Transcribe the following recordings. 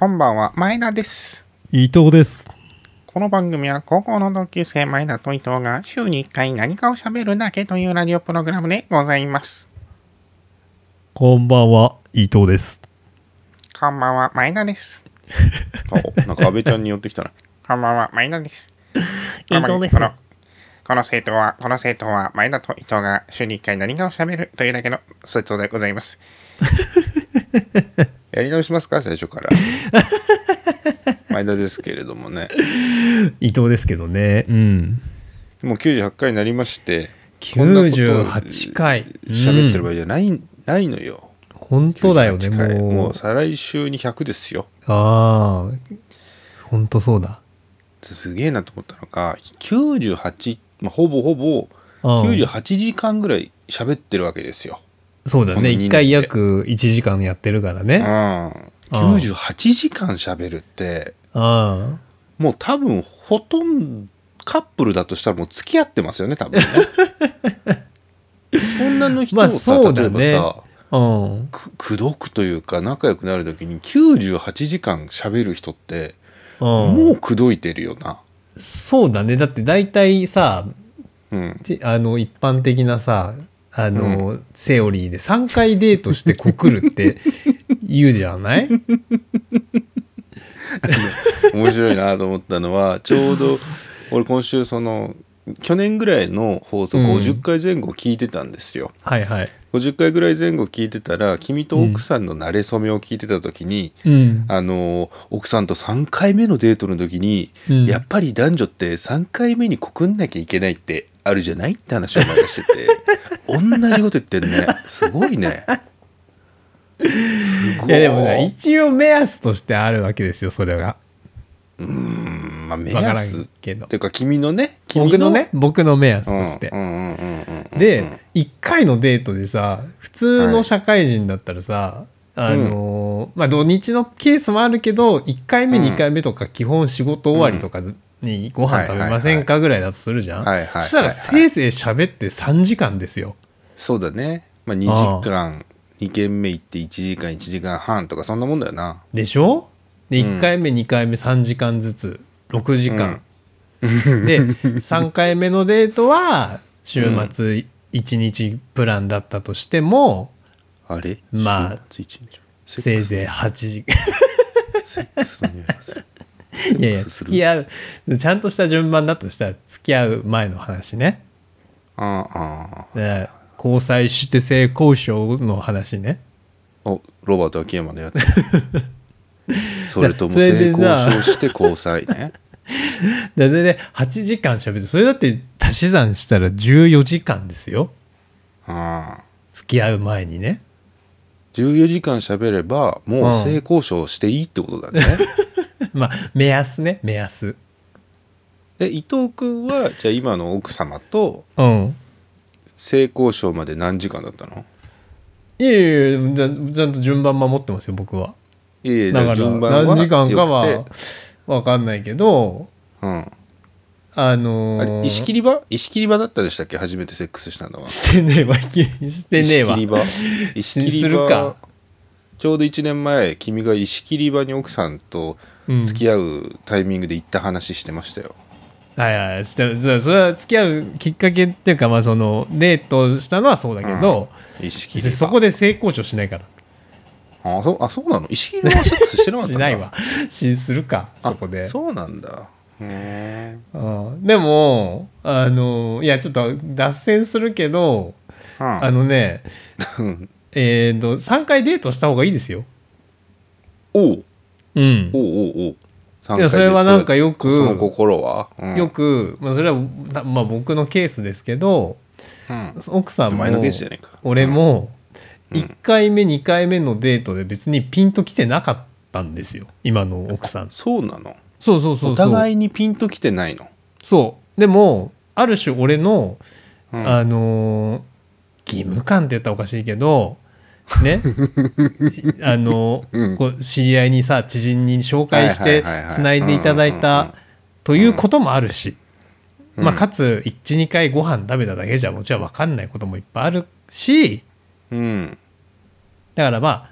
こんばんは、前田です。伊藤です。この番組は高校の同級生前田と伊藤が週に1回何かを喋るだけというラジオプログラムでございます。こんばんは、伊藤です。こんばんは、前田です。おなんか安倍ちゃんに寄ってきたな。こんばんは、前田です。伊藤ですこのこの生徒は、この生徒は前田と伊藤が週に1回何かを喋るというだけの生徒でございます。やり直しますか？最初から。前田ですけれどもね。伊藤ですけどね。うん。もう98回になりまして、こんなこと98回。うん喋ってる場合じゃない,、ないのよ。本当だよね、98回もう。もう再来週に100ですよ。ああ、本当そうだ。すげえなと思ったのが、98、まあ、ほぼほぼうん98時間ぐらい喋ってるわけですよ。そうだね。この二年1回約1時間やってるからうね。ん。98時間喋るって、あもう多分ほとんどカップルだとしたらもう付き合ってますよね多分ね 女の人をまあさ、そうだね例えばさあ。うん。く口説くというか仲良くなる時に98時間喋る人ってうんもう口説いてるよなそうだね。だって大体さ、うんてあの一般的なさあの、セオリーで3回デートして告るって 言うじゃない？面白いなと思ったのは ちょうど俺今週その去年ぐらいの放送うん。50回前後聞いてたんですよ、はいはい。50回ぐらい前後聞いてたら君と奥さんの馴れ初めを聞いてた時に、うん。あの奥さんと3回目のデートの時に、うん。やっぱり男女って3回目に告んなきゃいけないってあるじゃない？って話を前にしてて。同じこと言ってんね。すごいね。すごい。やでもね一応目安としてあるわけですよそれが。うんまあ目安っんけどて。いうか君のね？君僕のね？僕の目安うんとして。う。んうんうんうんうん。で1回のデートでさ普通の社会人だったらさ、あのーまあ土日のケースもあるけど1回目うん。2回目とか基本仕事終わりとかにご飯食べませんかぐらいだとするじゃん。はいはいそしたらせいぜい喋って3時間ですよ。そうだね。まあ2時間。2軒目行って1時間1時間半とかそんなもんだよな。でしょ？でうん1回目2回目3時間ずつ。6時間。で 3回目のデートは週末1日プランだったとしても、あれ？まあせいぜい8時間。セックスの匂いやいや 付き合うちゃんとした順番だとしたら付き合う前の話ね。ああ。あで交際して性交渉の話ね。おロバート秋山のやつ それとも性さ交渉して交際ね。でそれで8時間喋ってそれだって足し算したら14時間ですよ。ああ。付き合う前にね。14時間喋ればもう性交渉していいってことだね、まあ目安ね目安。え伊藤君はじゃあ今の奥様とうん。性交渉まで何時間だったの？いやいやいやちゃんちゃんと順番守ってますよ僕は。いやいやだから順番は何時間かよはくて。分かんないけどうん。あのあーれ石切り場？石切り場だったでしたっけ？初めてセックスしたのは。してねえわしてねえわ。石切り場？石切りするか場？ちょうど1年前君が石切り場に奥さんとうん。付き合うタイミングで行った話してましたよ、はいはい。してそそれは付き合うきっかけっていうかまあそのデートしたのはそうだけど、石切り場そこで性交渉しないから。あそうあそうなの？石切り場はセックスしてなかった しないわ。しするかあそこで。そうなんだ。へえうん。でもあのいやちょっと脱線するけどああのねえーと3回デートした方がいいですよ。おううん。おうおうおいやそれはなんかよくその心は、うん。よく、まあ、それは、なまあ、僕のケースですけどうん。奥さんもお前のケースじゃねえか。俺もうん。1回目2回目のデートで別にピンときてなかったんですよ今の奥さん。そうなの？そうそうそうそう。お互いにピンときてないの？そう。でもある種俺の、うん。あのー義務感って言ったらおかしいけどね。あの、うん。こう知り合いにさ知人に紹介してつないでいただいうんうんうんうん。たということもあるし、うん。まあ、かつ12回ご飯食べただけじゃもちろん分かんないこともいっぱいあるしうん。だからまあ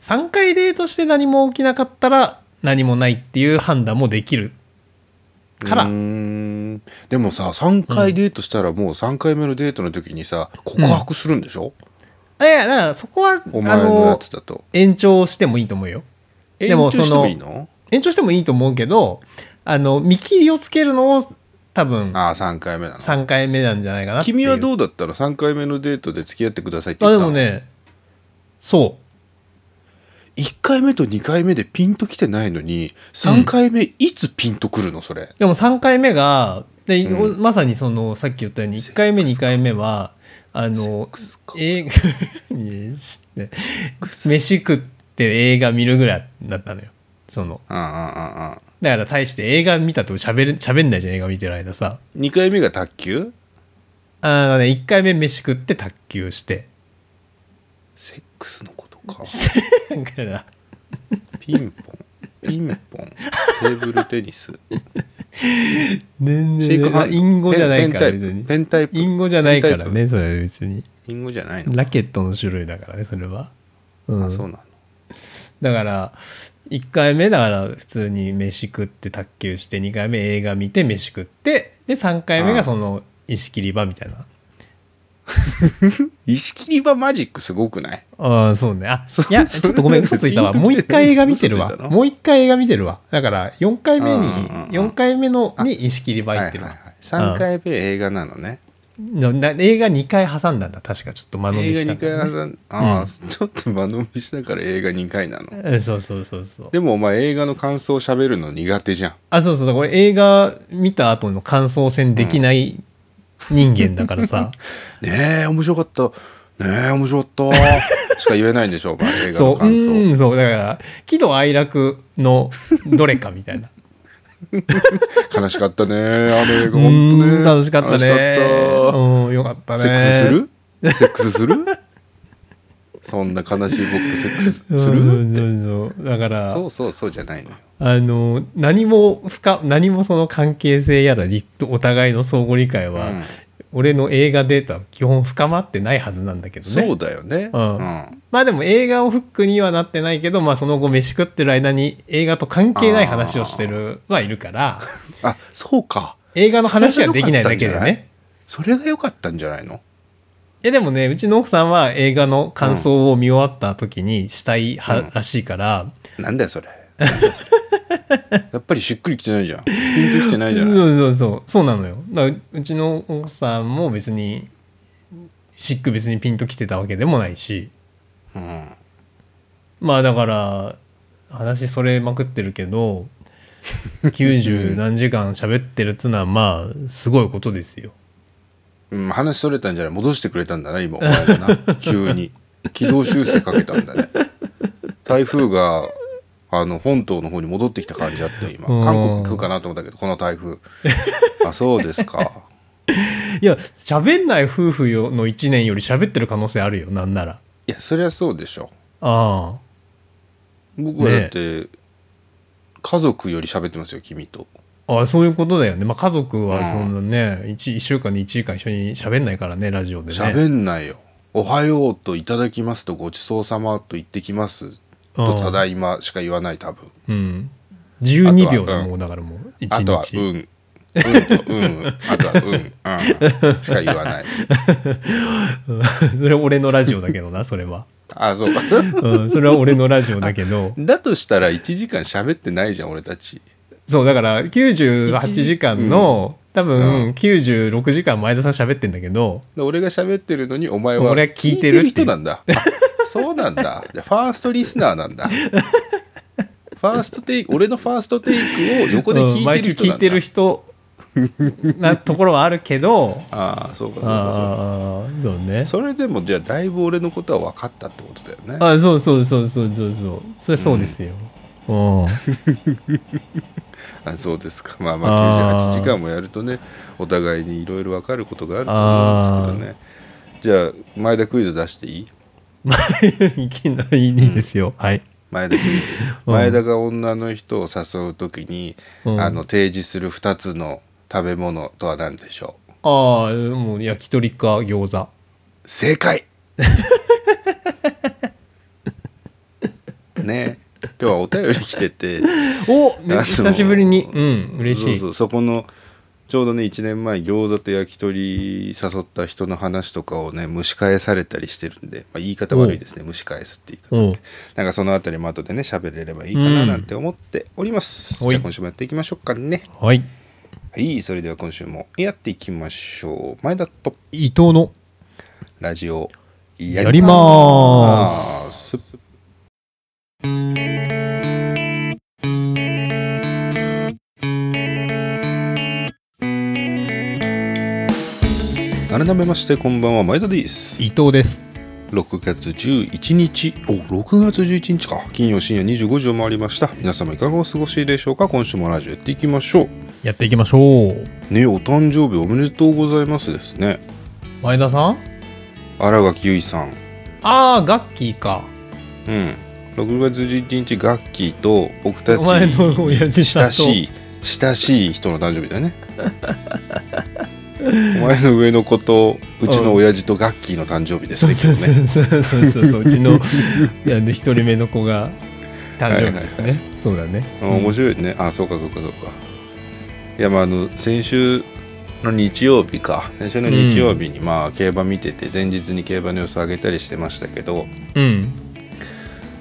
3回デートして何も起きなかったら何もないっていう判断もできるから。でもさ3回デートしたらもう3回目のデートの時にさ告白するんでしょ、いやだからそこはあお前のやのつだと。延長してもいいと思うよ。でも延長してもいいその延長してもいいと思うけどあの見切りをつけるのを多分ああ3回目なの。3回目なんじゃないかな君はどうだったの？3回目のデートで付き合ってくださいってあ言ったの。でもねそう。1回目と2回目でピンときてないのに3回目いつピンとくるの？それ。でも3回目がで、うまさにそのさっき言ったように1回目2回目はあの映画 飯食って映画見るぐらいだったのよ。その。だから対して映画見たと喋れ喋んないじゃん映画見てる間さ。2回目が卓球？あのね1回目飯食って卓球して。セックスのことか。だから。ピンポン。ピンポン。テーブルテニス全シェイクハンド。隠語じゃないから別に。ペンタイプ。隠語じゃないからねそれは別に。プ隠語じゃないのラケットの種類だからねそれは。うん。あそうなの。だから1回目だから普通に飯食って卓球して2回目映画見て飯食ってで3回目がその石切り場みたいな。石切り場マジックすごくない？ああそうね。あいやちょっとごめん嘘ついたわ。もう一回映画見てるわ。もう一回映画見てるわ。だから4回目にうんうんうん4回目のに石切り場行ってるわ、3回目映画なのね。のな映画2回挟んだんだ確か。ちょっと間延び映画2したんだよね回挟んああ、ちょっと間延びしたから映画2回なの。えそうそうそうそう。でもお前映画の感想喋るの苦手じゃん。あそうそうそう。これ映画見た後の感想戦できない人間だからさ、ねえ面白かった。ねえ面白かったしか言えないんでしょお前 映画の感想。んそうだから喜怒哀楽のどれかみたいな。悲しかったねあの映画う本当ね。ん楽しかったね。た。うんよかったね。セックスする？セックスする？そんな悲しい僕とセックスする？そうそうだからそうそうそうじゃないのよ。あの何も深何もその関係性やらりお互いの相互理解は、うん俺の映画データは基本深まってないはずなんだけどね。そうだよね。うん。うん。まあでも映画をフックにはなってないけど、まあその後飯食ってる間に映画と関係ない話をしてるはいるから、あそうか。映画の話はできないだけでね。それが良かったんじゃないの？いやでもね、うちの奥さんは映画の感想を見終わった時にしたいは、らしいから、なんだよそれ。なんだよそれやっぱりしっくりきてないじゃん。ピンときてないじゃない。そうそうそう、そうなのよ。だからうちの奥さんも別に、しっく別にピンときてたわけでもないし、うん。まあだから、話それまくってるけど、90何時間喋ってるっつうのはまあ、すごいことですよ。うん、話それたんじゃない。戻してくれたんだな今お前がな。急に。軌道修正かけたんだね。台風があの本島の方に戻ってきた感じあったよ今。うん。韓国来るかなと思ったけどこの台風。あそうですか。いや、喋んない夫婦よの1年より喋ってる可能性あるよ、なんなら。いやそりゃそうでしょあ僕はだって、家族より喋ってますよ君と。あ。ああ、そういうことだよね。まあ家族うん。はそんなね、一一週間に1時間一緒に喋んないからね、ラジオでね。喋んないよ「おはよう」と「いただきます」と「ごちそうさま」と「行ってきます」と「ただいま」しか言わない多分。うん。12秒だもう、だからもう、1日。あとは「うん」うんとうん。あとは「うん」うんしか言わない。それ俺のラジオだけどな、それは。あそうか。うん、それは俺のラジオだけど。だとしたら1時間喋ってないじゃん俺たち。そう、だから98時間の、多う分96時間前田さん喋ってんだけど、で俺が喋ってるのにお前は俺は聞いてる人なんだ。あそうなんだ。じゃあファーストリスナーなんだ。ファーストテイク俺のファーストテイクを横で聞いてる人なん聞いてる人なところはあるけど、ああそうかそうかそうか。そうね。それでもじゃあだいぶ俺のことは分かったってことだよね。あそうそうそうそうそうそう。それそうですよ、うん、あそうですか。まあまあ98時間もやるとねお互いにいろいろ分かることがあると思うんですけどね。じゃあ前田クイズ出していい？いきなりいいですよ、はい。前田前田が女の人を誘う時に、うん。あの提示する2つの食べ物とは何でしょう？ああもう焼き鳥か餃子。正解。ね。今日はお便り来てて。お、久しぶりに。うん嬉しい。そうそうそこのちょうどね1年前餃子と焼き鳥誘った人の話とかをね蒸し返されたりしてるんで、まあ、言い方悪いですね。蒸し返すって言い方おなんかそのあたりも後でね喋れればいいかななんて思っております、うん。じゃあ今週もやっていきましょうかね。はい。はい。それでは今週もやっていきましょう。前田と伊藤のラジオやりまーす改めましてこんばんは前田です。伊藤です。6月11日。お6月11日か。金曜深夜25時を回りました。皆様いかがお過ごしでしょうか。今週もラジオやっていきましょう。やっていきましょう。ねお誕生日おめでとうございますですね。前田さん？新垣結衣さん。ああガッキーか。うん。6月11日ガッキーと僕たちお前の親父親しい親しい人の誕生日だよねお前の上の子とうちの親父とガッキーの誕生日ですねそうそうそうそうそうそうう。ちの 一人目の子が誕生日ですね、そうだね。あ面白いね。あそうかそうかそうか。いやまああの先週の日曜日か。先週の日曜日にまあ競馬見てて前日に競馬の様子上げたりしてましたけどうん。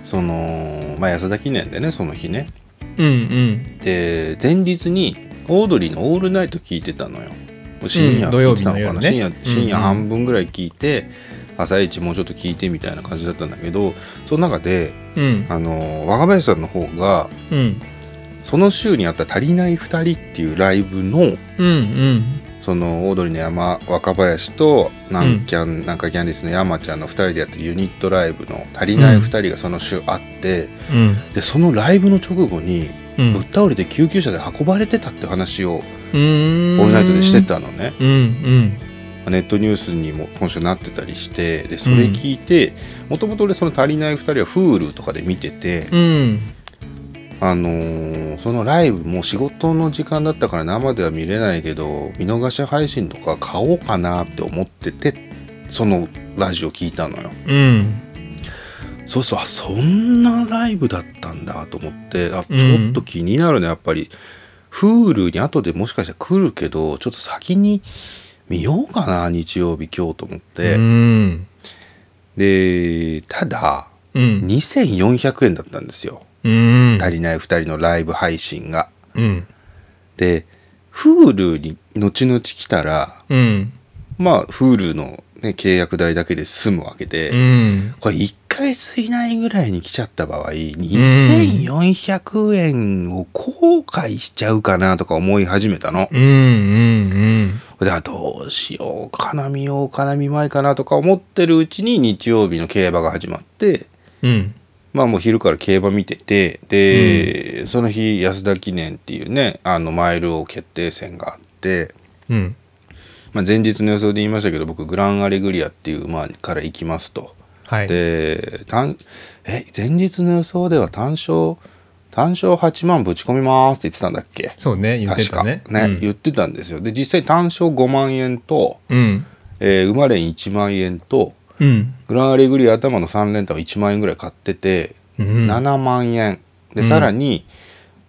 そのまあ安田記念でねその日ね。うんうん。で前日にオードリーの「オールナイト」聞いてたのよ深夜の夜ね。深夜うんうん。深夜半分ぐらい聞いて、朝一もうちょっと聞いてみたいな感じだったんだけどその中でうん。あの若林さんの方がうん。その週にあった「足りない2人」っていうライブのうんうん。そのオードリーの山若林となんキャン、なんかキャンディスの山ちゃんの2人でやってるユニットライブの「足りない2人」がその週あって、うん。でそのライブの直後にうん。ぶっ倒れて救急車で運ばれてたって話をオールナイトでしてたのね。うんうん。ネットニュースにも今週なってたりしてでそれ聞いてもともと俺その「足りない2人」は Hulu とかで見てて、うん。あのーそのライブも仕事の時間だったから生では見れないけど見逃し配信とか買おうかなって思っててそのラジオ聞いたのよ。うん。そうするとあそんなライブだったんだと思ってあうんちょっと気になるねやっぱり Hulu に後でもしかしたら来るけどちょっと先に見ようかな日曜日今日と思って、うん。でただうん。2400円だったんですよ。うん。足りない2人のライブ配信が。うん。で Hulu に後々来たらうん。まあ Hulu の、ね、契約代だけで済むわけで、うん。これ1ヶ月以内ぐらいに来ちゃった場合2400円を後悔しちゃうかなとか思い始めたの。うんうんであどうしようかな見ようかな見まいかなとか思ってるうちに日曜日の競馬が始まってうん。まあもう昼から競馬見ててで、その日安田記念っていうねあのマイル王決定戦があって、うんまあ、前日の予想で言いましたけど僕グランアレグリアっていう馬から行きますと。はい。で単え前日の予想では単勝単勝8万ぶち込みますって言ってたんだっけ？そうね言ってたね。確か。ね、言ってたんですよ。で実際単勝5万円と、うん。えー、馬連1万円とうん。グランアレグリア頭の3連単を1万円ぐらい買ってて、うん。7万円。でうんさらに、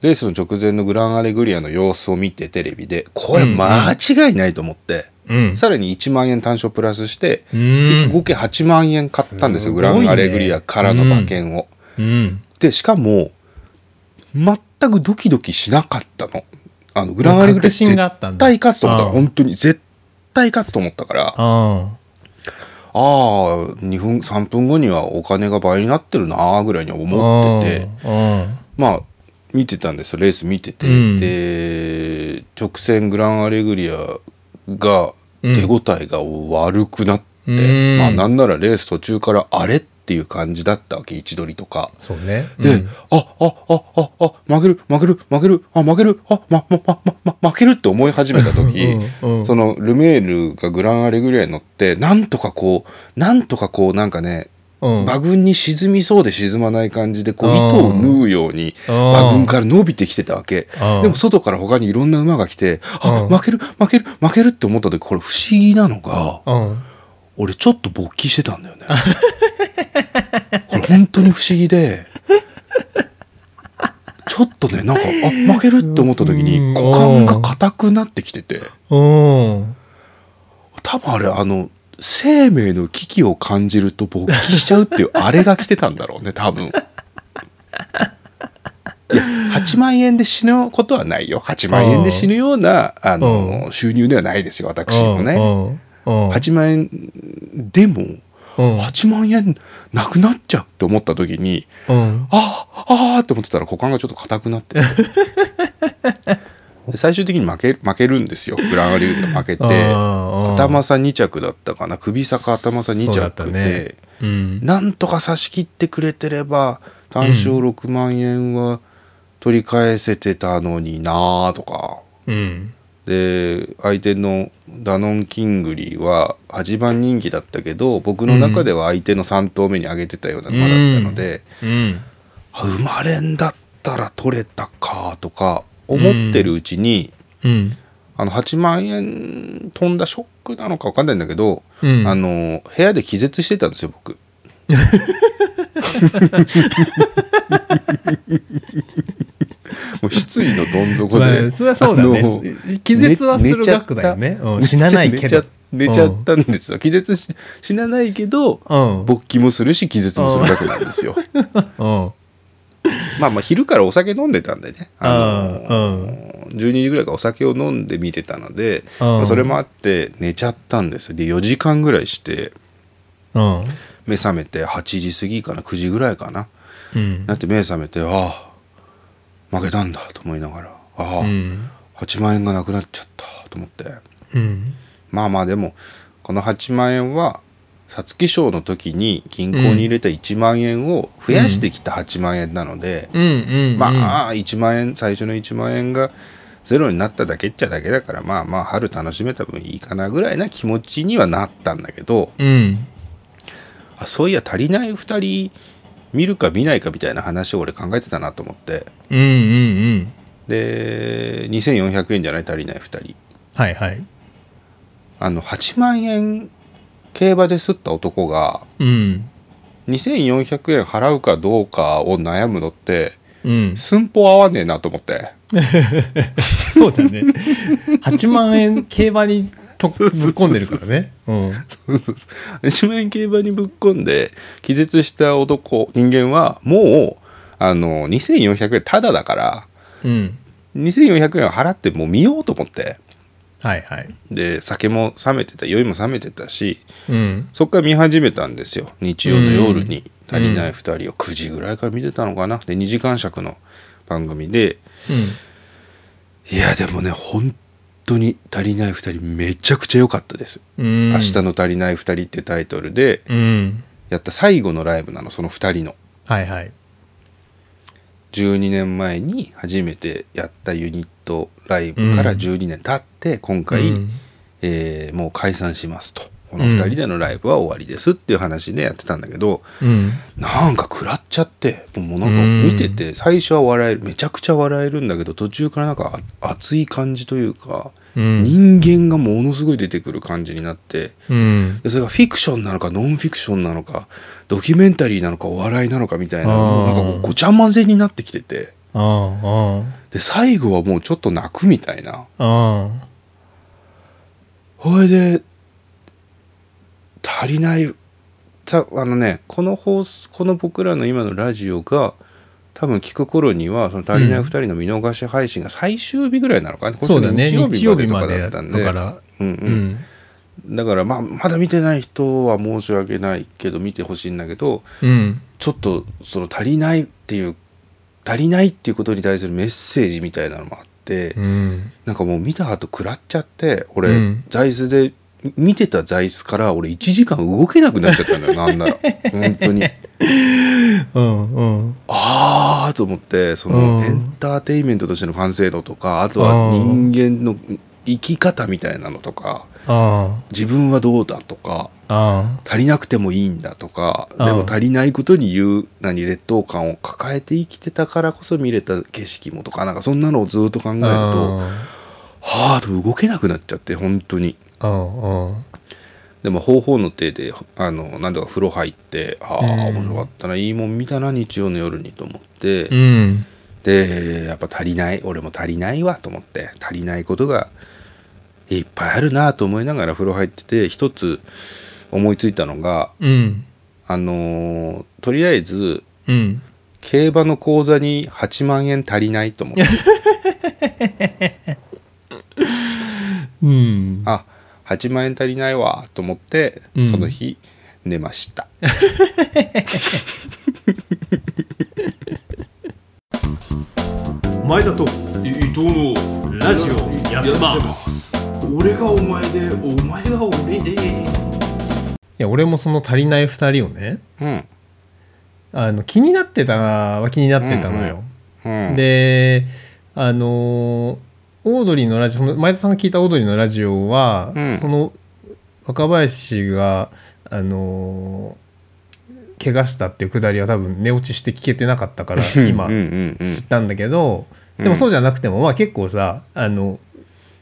レースの直前のグランアレグリアの様子を見てテレビでこれうん。間違いないと思って、うん。さらに1万円単勝プラスして、う結局ん合計8万円買ったんですよすね。グランアレグリアからの馬券を。うん。でしかも全くドキドキしなかったの。あのグランアレグリア絶対勝つと思った。ああ本当に絶対勝つと思ったから。ああ。あ2分3分後にはお金が倍になってるなあぐらいにあ思ってて。うんまあ見てたんですよレース見てて、うん。で直線グランアレグリアが手応えが悪くなって、うん。まあなんならレース途中からあれ？っていう感じだったわけ位置取りとか。そうね。で、うん。あ、あ、あ、あ、あ、負ける、負ける、負ける、あ、負ける、あ、ま、ま、ま、ま、ま、負けるって思い始めた時、うんうん。そのルメールがグランアレグリアに乗って、なんとかこう、なんとかこう、なんかね、うん馬群に沈みそうで沈まない感じで、こう、うん。糸を縫うように、うん。馬群から伸びてきてたわけ。うん。でも、外から他にいろんな馬が来て、あ、うん。負ける、負ける、負けるって思った時、これ不思議なのが、うん。俺ちょっと勃起してたんだよね。これ本当に不思議で、ちょっとねなんかあ負けるって思った時にうん。股間が硬くなってきてて。うん。多分あれあの生命の危機を感じると勃起しちゃうっていうあれが来てたんだろうね 多分。いや8万円で死ぬことはないよ8万円で死ぬようなあの収入ではないですよ私もね。うん8万円でもうん。8万円なくなっちゃうって思った時にうん。あああーって思ってたら股間がちょっと硬くなって で最終的に負け負けるんですよ。グランアリューで負けて。頭差2着だったかな。首坂頭差2そうだった着で、ね。うん。なんとか差し切ってくれてれば単勝6万円は取り返せてたのになあとか。うん。で相手のダノン・キングリーは8番人気だったけど僕の中では相手の3頭目に上げてたような馬だったので、うん。あ生まれんだったら取れたかとか思ってるうちに、うん。あの8万円飛んだショックなのか分かんないんだけど、うん。あの部屋で気絶してたんですよ僕。もう失意のどん底で、まあそれはそうだね。気絶はする額だよね。うん。死なないけど。寝ちゃ寝ちゃったんですよ。気絶し死なないけど、うん。勃起もするし気絶もする額なんですよ。うん まあまあ昼からお酒飲んでたんでね。あのうん。12時ぐらいからお酒を飲んで見てたので、それもあって寝ちゃったんですよ。で4時間ぐらいしてうん。目覚めて8時過ぎかな9時ぐらいかな。うん。なって目覚めてああ負けたんだと思いながら。ああ、うん。8万円がなくなっちゃったと思って。うん。まあまあでもこの8万円は皐月賞の時に銀行に入れた1万円を増やしてきた8万円なので、まあ1万円最初の1万円がゼロになっただけっちゃだけだからまあまあ春楽しめた分いいかなぐらいな気持ちにはなったんだけどうん。あそういや足りない2人見るか見ないかみたいな話を俺考えてたなと思って。うんうんうん。で2400円じゃない？足りない2人。はいはい。あの8万円競馬で吸った男がうん。2400円払うかどうかを悩むのってうん。寸法合わねえなと思って。そうだね。8万円競馬にとぶっ込んでるからね。うん。そうそうそう。1万円競馬にぶっ込んで気絶した男人間はもうあの2400円タダだからうん。2400円を払ってもう見ようと思ってはいはい。で酒も冷めてた酔いも冷めてたしうん。そっから見始めたんですよ。日曜の夜に。うん。足りない2人を9時ぐらいから見てたのかな。で2時間尺の番組でいやでもね本当に足りない2人めちゃくちゃ良かったです「うん。明日の足りない2人」っていうタイトルでうん。やった最後のライブなのその2人の。はいはい。12年前に初めてやったユニットライブからうん。12年経って今回、うん。えーもう解散しますと。この2人でのライブは終わりですっていう話でやってたんだけど、うん。なんか食らっちゃってもうなんか見てて最初は笑えるめちゃくちゃ笑えるんだけど途中からなんかあ熱い感じというか、うん。人間がものすごい出てくる感じになってうん。でそれがフィクションなのかノンフィクションなのかドキュメンタリーなのかお笑いなのかみたいななんかこうごちゃ混ぜになってきててで最後はもうちょっと泣くみたいな。ああほいで足りないたあのねこの放送この僕らの今のラジオが多分聞く頃にはその足りない2人の見逃し配信が最終日ぐらいなのかな、そうだね。日曜日まとでだったんで。から。うんううんん。だからまあまだ見てない人は申し訳ないけど見てほしいんだけどうん。ちょっとその足りないっていう足りないっていうことに対するメッセージみたいなのもあって、うん。なんかもう見た後食らっちゃって俺、うん。座椅子で見てた座椅子から俺1時間動けなくなっちゃったのよ なんなら。本当に。うんうん。ああと思ってそうん。のエンターテインメントとしての完成度とかあとは人間の生き方みたいなのとかあ自分はどうだとか足りなくてもいいんだとかうんでも足りないことに言う何劣等感を抱えて生きてたからこそ見れた景色もとかなんかそんなのをずっと考えるとはあと動けなくなっちゃって本当に。でも方法の手であのなんだか風呂入ってああうん。面白かったないいもん見たな日曜の夜にと思って、うん。でやっぱ足りない俺も足りないわと思って足りないことがいっぱいあるなと思いながら風呂入ってて一つ思いついたのがうん。あのーとりあえずうん。競馬の口座に8万円足りないと思って。うん。あ8万円足りないわと思って、うん。その日寝ました。前田と伊藤のラジオやってます俺がお前でお前が俺で。いや俺もその足りない2人をねうん。あの気になってたは気になってたのよ、うんであのーオードリーのラジオその前田さんが聞いたオードリーのラジオは、うん。その若林があのー怪我したっていうくだりは多分寝落ちして聞けてなかったから今うんうんうん。知ったんだけど、うんでもそうじゃなくても、まあ結構さあの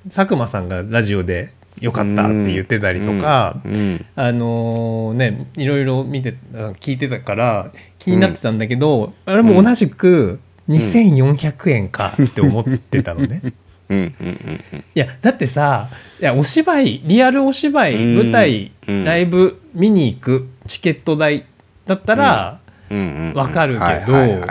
佐久間さんがラジオで「よかった」って言ってたりとか、うんあのねいろいろ見て聞いてたから気になってたんだけど、あれも同じく2400円かって思ってたのね。うん。うんうんうん。いやだってさいやお芝居リアルお芝居うん。舞台うん。ライブ見に行くチケット代だったら、うんうんわかるけど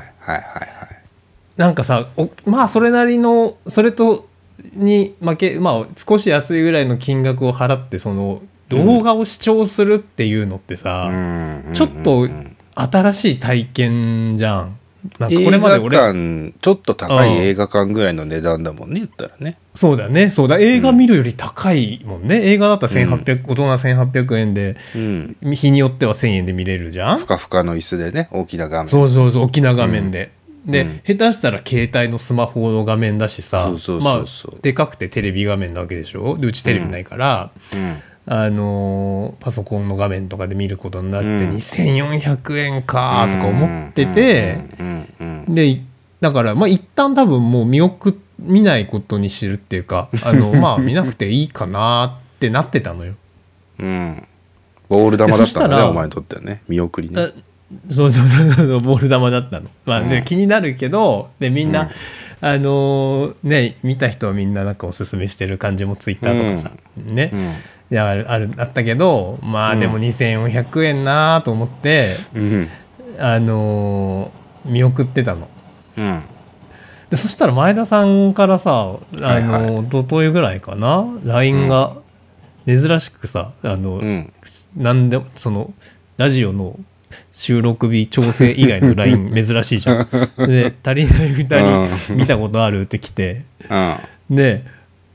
なんかさおまあそれなりのそれとに負けまあ少し安いぐらいの金額を払ってその動画を視聴するっていうのってさ、はいちょっと新しい体験じゃん。なんかこれまで俺館ちょっと高い映画館ぐらいの値段だもんね言ったらね。そうだね。そうだ。映画見るより高いもんね、映画だったら1800、大人1800円でうん。日によっては1000円で見れるじゃん。ふかふかの椅子でね大きな画面。そうそうそう。大きな画面で、で、うん。下手したら携帯のスマホの画面だしさまあでかくてテレビ画面なわけでしょ？でうちテレビないから、うん。あのーパソコンの画面とかで見ることになって、うん。2400円かとか思ってて、でだからまあ一旦多分もう見送見ないことにするっていうかあの まあ見なくていいかなってなってたのよ。うん。ボール球だったそしたらのねお前にとってはね。見送りね。あそうそうそうそうボール球だったの。まあ、でうん。気になるけどでみんな、うん。あのーね見た人はみんななんかおすすめしてる感じもツイッターとかさ、ね、うん。いやあるあるあったけどまあうん。でも2400円なと思って、うん。あのー見送ってたの。うん。でそしたら前田さんからさあの、はいはい。一昨日ぐらいかな LINE が珍しくさあの、うん。なんでそのラジオの収録日調整以外の LINE 珍しいじゃん。で「足りない2人見たことある?」って来て。うん。で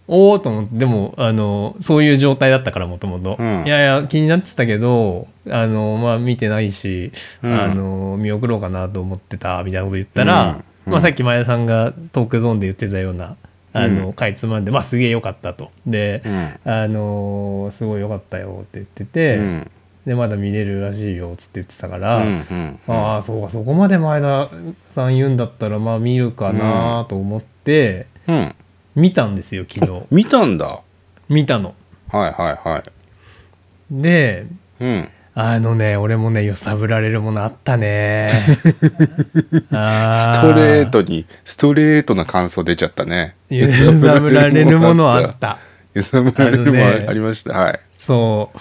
おおと思ってでもあのそういう状態だったからもともとうん。いやいや気になってたけどあのまあ見てないし、うん。あの見送ろうかなと思ってたみたいなこと言ったら、うん。まあ、さっき前田さんがトークゾーンで言ってたようなあの、うん。かいつまんでまあすげえ良かったと。で、うん。あのすごい良かったよって言ってて、うんでまだ見れるらしいよっつって言ってたから、うんうんああそうかそこまで前田さん言うんだったらまあ見るかなと思って、うん。見たんですよ昨日。見たんだ。見たの。はいはいはい。でうん。あのね俺もね揺さぶられるものあったね。あ ストレートにストレートな感想出ちゃったね。揺さぶられるものあった。揺さぶられるものありました。はい。そう。い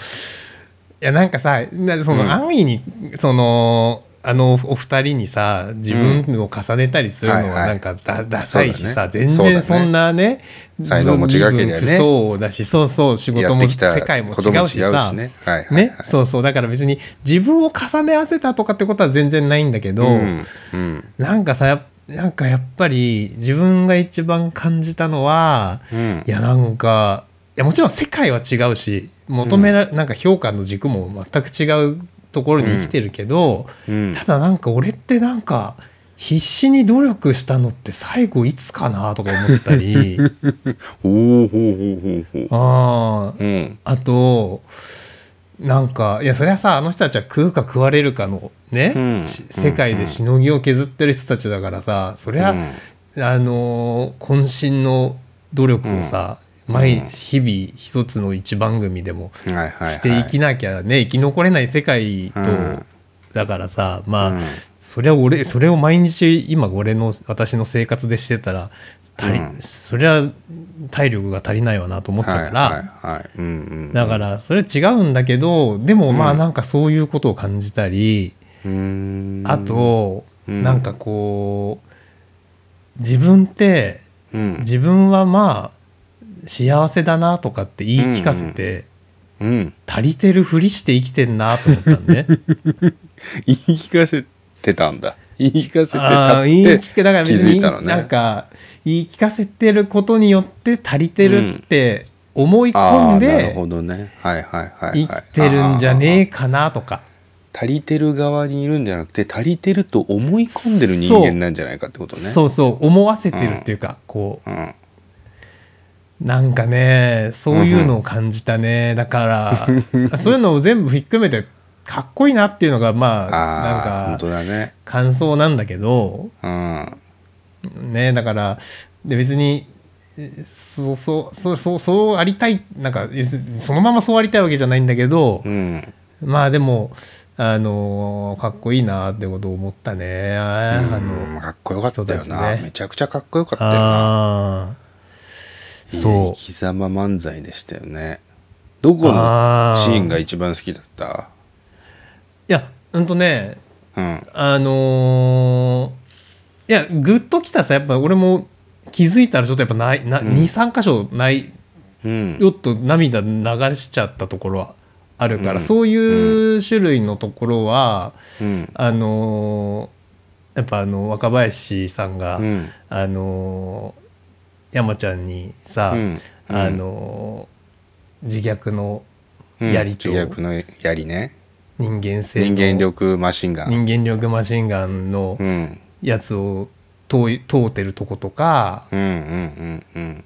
やなんかさなそのうん。安易にそのあのお二人にさ自分を重ねたりするのはなんかだダサいしさ全然そんなね才能も違うけりゃね。そうだしそうそう仕事も世界も違うしさ。ねそうそう。だから別に自分を重ね合わせたとかってことは全然ないんだけど、うんうん。なんかさやっなんかやっぱり自分が一番感じたのは、うん。いやなんかいやもちろん世界は違うし求めら、なんか評価の軸も全く違うところに生きてるけど、うん。ただなんか俺ってなんか必死に努力したのって最後いつかなとか思ったり。あー。うん。あとなんかいやそりゃさあの人たちは食うか食われるかのね、うん。し世界でしのぎを削ってる人たちだからさそりゃ、あのー渾身の努力をさ、毎日々一つの一番組でもしていきなきゃね生き残れない世界とうん。だからさまあ、うん。それは俺それを毎日今俺の私の生活でしてたら足り、うん。そりゃ体力が足りないわなと思っちゃうから、だからそれ違うんだけどでもまあうんなんかそういうことを感じたり、うーん。あと、うん。なんかこう自分ってうん。自分はまあ幸せだなとかって言い聞かせて、うん。足りてるふりして生きてんなと思ったんね。言い聞かせてたんだ。言い聞かせてあたってだから気別にづいたのね。なんか言い聞かせてることによって足りてるって思いあ込んあなるでほどね。はいはいはい、はい、生きてるんじゃねええかなとか。足りてる側にいるんじゃなくて足りてると思い込んでる人間なんじゃないかってことね。そうそう思わせてるっていうかこうん。うなんかねそういうのを感じたね。だからそういうのを全部ひっくるめてかっこいいなっていうのがまあなんかね。感想なんだけど。うん。ねだからで別にえそうそうそうそうそうありたいなんかそのままそうありたいわけじゃないんだけど、うん。まあでもあのかっこいいなってことを思ったね。あのかっこよかったよな、ね。めちゃくちゃかっこよかったよなそう。生き様漫才でしたよね。どこのシーンが一番好きだった？いやうんとねうん。あのーいやグッときたさやっぱ俺も気づいたらちょっとやっぱないな、うん。23箇所ないうん。よっと涙流しちゃったところはあるから、うん。そういう種類のところは、うん。あのーやっぱあの若林さんが、うん。あのー山ちゃんにさ、うん。あのー自虐のうん。槍と自虐の槍ね。人間性の人間力マシンガン。人間力マシンガンのうん。やつを通い通ってるとことかうんうんうん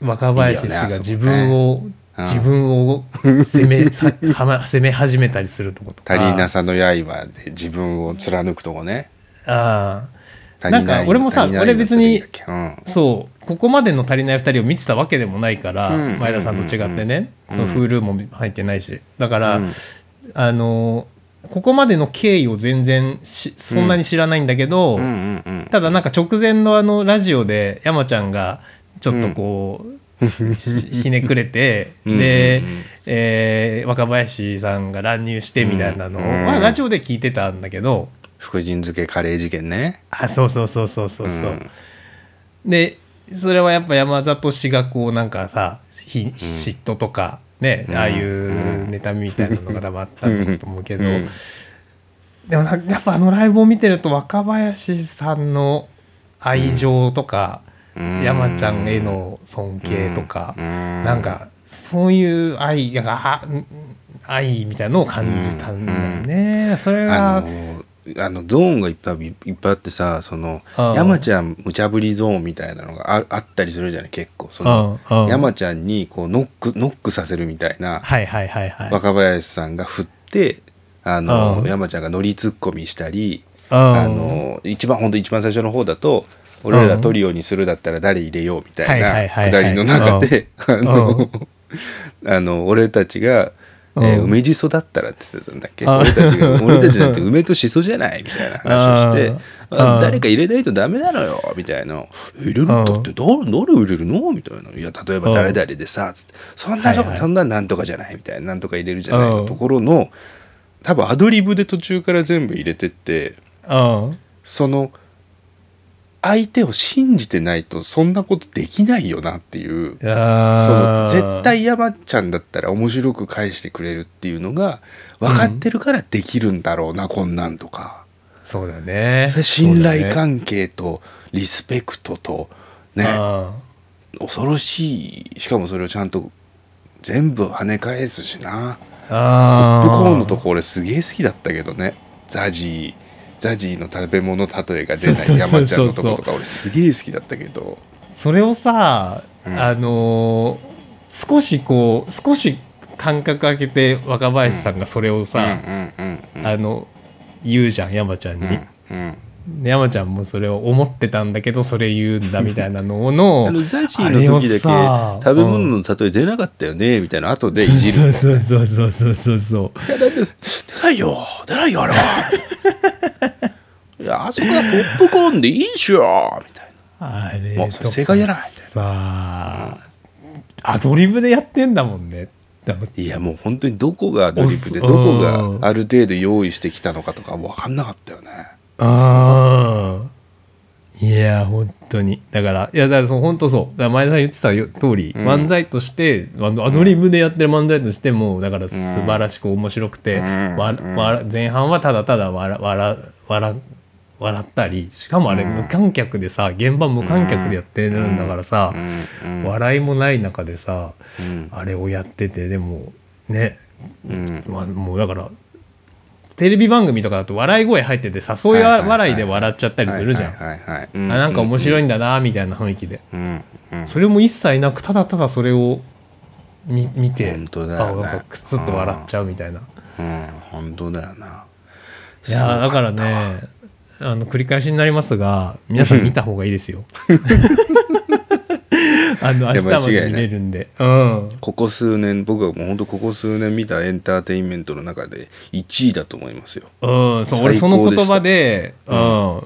うん。若林氏が自分を、うん自分を責めさはま責め始めたりするとことか。足りなさの刃で自分を貫くとこね。あ足りなんか俺もさ俺別にうん。あそうここまでの足りない2人を見てたわけでもないから、うん前田さんと違ってね、うん。その Hulu も入ってないし。だから、うん。あのここまでの経緯を全然しそんなに知らないんだけど、ただなんか直前のあのラジオで山ちゃんがちょっとこう、ひ ひねくれてうん。でえー若林さんが乱入してみたいなのを、うん。まあ、ラジオで聞いてたんだけど福神漬けカレー事件ね。あそうそうそうそうそうそう、うんでそれはやっぱ山里氏がこうなんかさひ嫉妬とかね、うん。ああいう妬みみたいなのが多分あったんだと思うけど、うん。でもなやっぱあのライブを見てると若林さんの愛情とか、うん。山ちゃんへの尊敬とか、うん。なんかそういう愛愛みたいなのを感じたんだよね。それあがのあのゾーンがいっぱいいっぱいあってさそのうん山ちゃん無茶ぶりゾーンみたいなのがああったりするじゃない？結構。その山ちゃんにこうノックノックさせるみたいな。若林さんが振ってあのうん山ちゃんが乗りツッコミしたりうんあの一番本当一番最初の方だと俺らトリオにするだったら誰入れようみたいなくだりの中であの俺たちが、えーうん。梅じそだったらって言ってたんだっけ？あ俺たちが俺たちなんて梅としそじゃないみたいな話をして誰か入れないとダメなのよみたいな。入れるんだって誰誰入れるの？みたいな。いや例えば誰々でさつって。そんなの、はいはい。そんななんとかじゃないみたいな。なんとか入れるじゃないの。うんところの多分アドリブで途中から全部入れてってうんその相手を信じてないとそんなことできないよなっていうその絶対山ちゃんだったら面白く返してくれるっていうのが分かってるからできるんだろうな、こんなんとか。そうだね。信頼関係とリスペクトとね。あ恐ろしい。しかもそれをちゃんと全部跳ね返すしな。ポあップコーンのとこ俺すげえ好きだったけどね。ザジーザジーの食べ物例えが出ない山ちゃんのとことか俺すげえ好きだったけど。それをさ、うん。あのー少しこう少し間隔空けて若林さんがそれをさ、あの言うじゃん山ちゃんに、うんうん。で山ちゃんもそれを思ってたんだけどそれ言うんだみたいなのの あのザジーの時だけ食べ物の例え出なかったよねみたいな後でいじるそうそうそうそうそうそういやだって出ないよ出ないよあれは。いやあそこはポップコーンでいいっしょみたいあれもうそれ正解じゃない。さあアドリブでやってんだもんねいやもう本当にどこがアドリブでおどこうん。がある程度用意してきたのかとか分かんなかったよねああいや本当に。だからいやだからその本当そう。だ前田さん言ってたよ通り、うん。漫才としてあのアドリブでやってる漫才としてもだから素晴らしく面白くて、うん。わわ前半はただただ笑笑笑笑ったりしかもあれうん。無観客でさ現場無観客でやってるんだからさ、うん。うん。笑いもない中でさうん。あれをやっててでもねうん。まあ、もうだからテレビ番組とかだと笑い声入ってて誘い笑いで笑っちゃったりするじゃん。なんか面白いんんだなみたいな雰囲気で。うんうんそれも一切なくただただそれを見見てね。あなんかクスッと笑っちゃうみたいな、うん。本当だよな。いやーだからねあの繰り返しになりますが皆さん見た方がいいですよ あの明日まで見れるんで。うん。ここ数年僕はもう本当ここ数年見たエンターテインメントの中で1位だと思いますよ。うん、そう俺その言葉で、うん、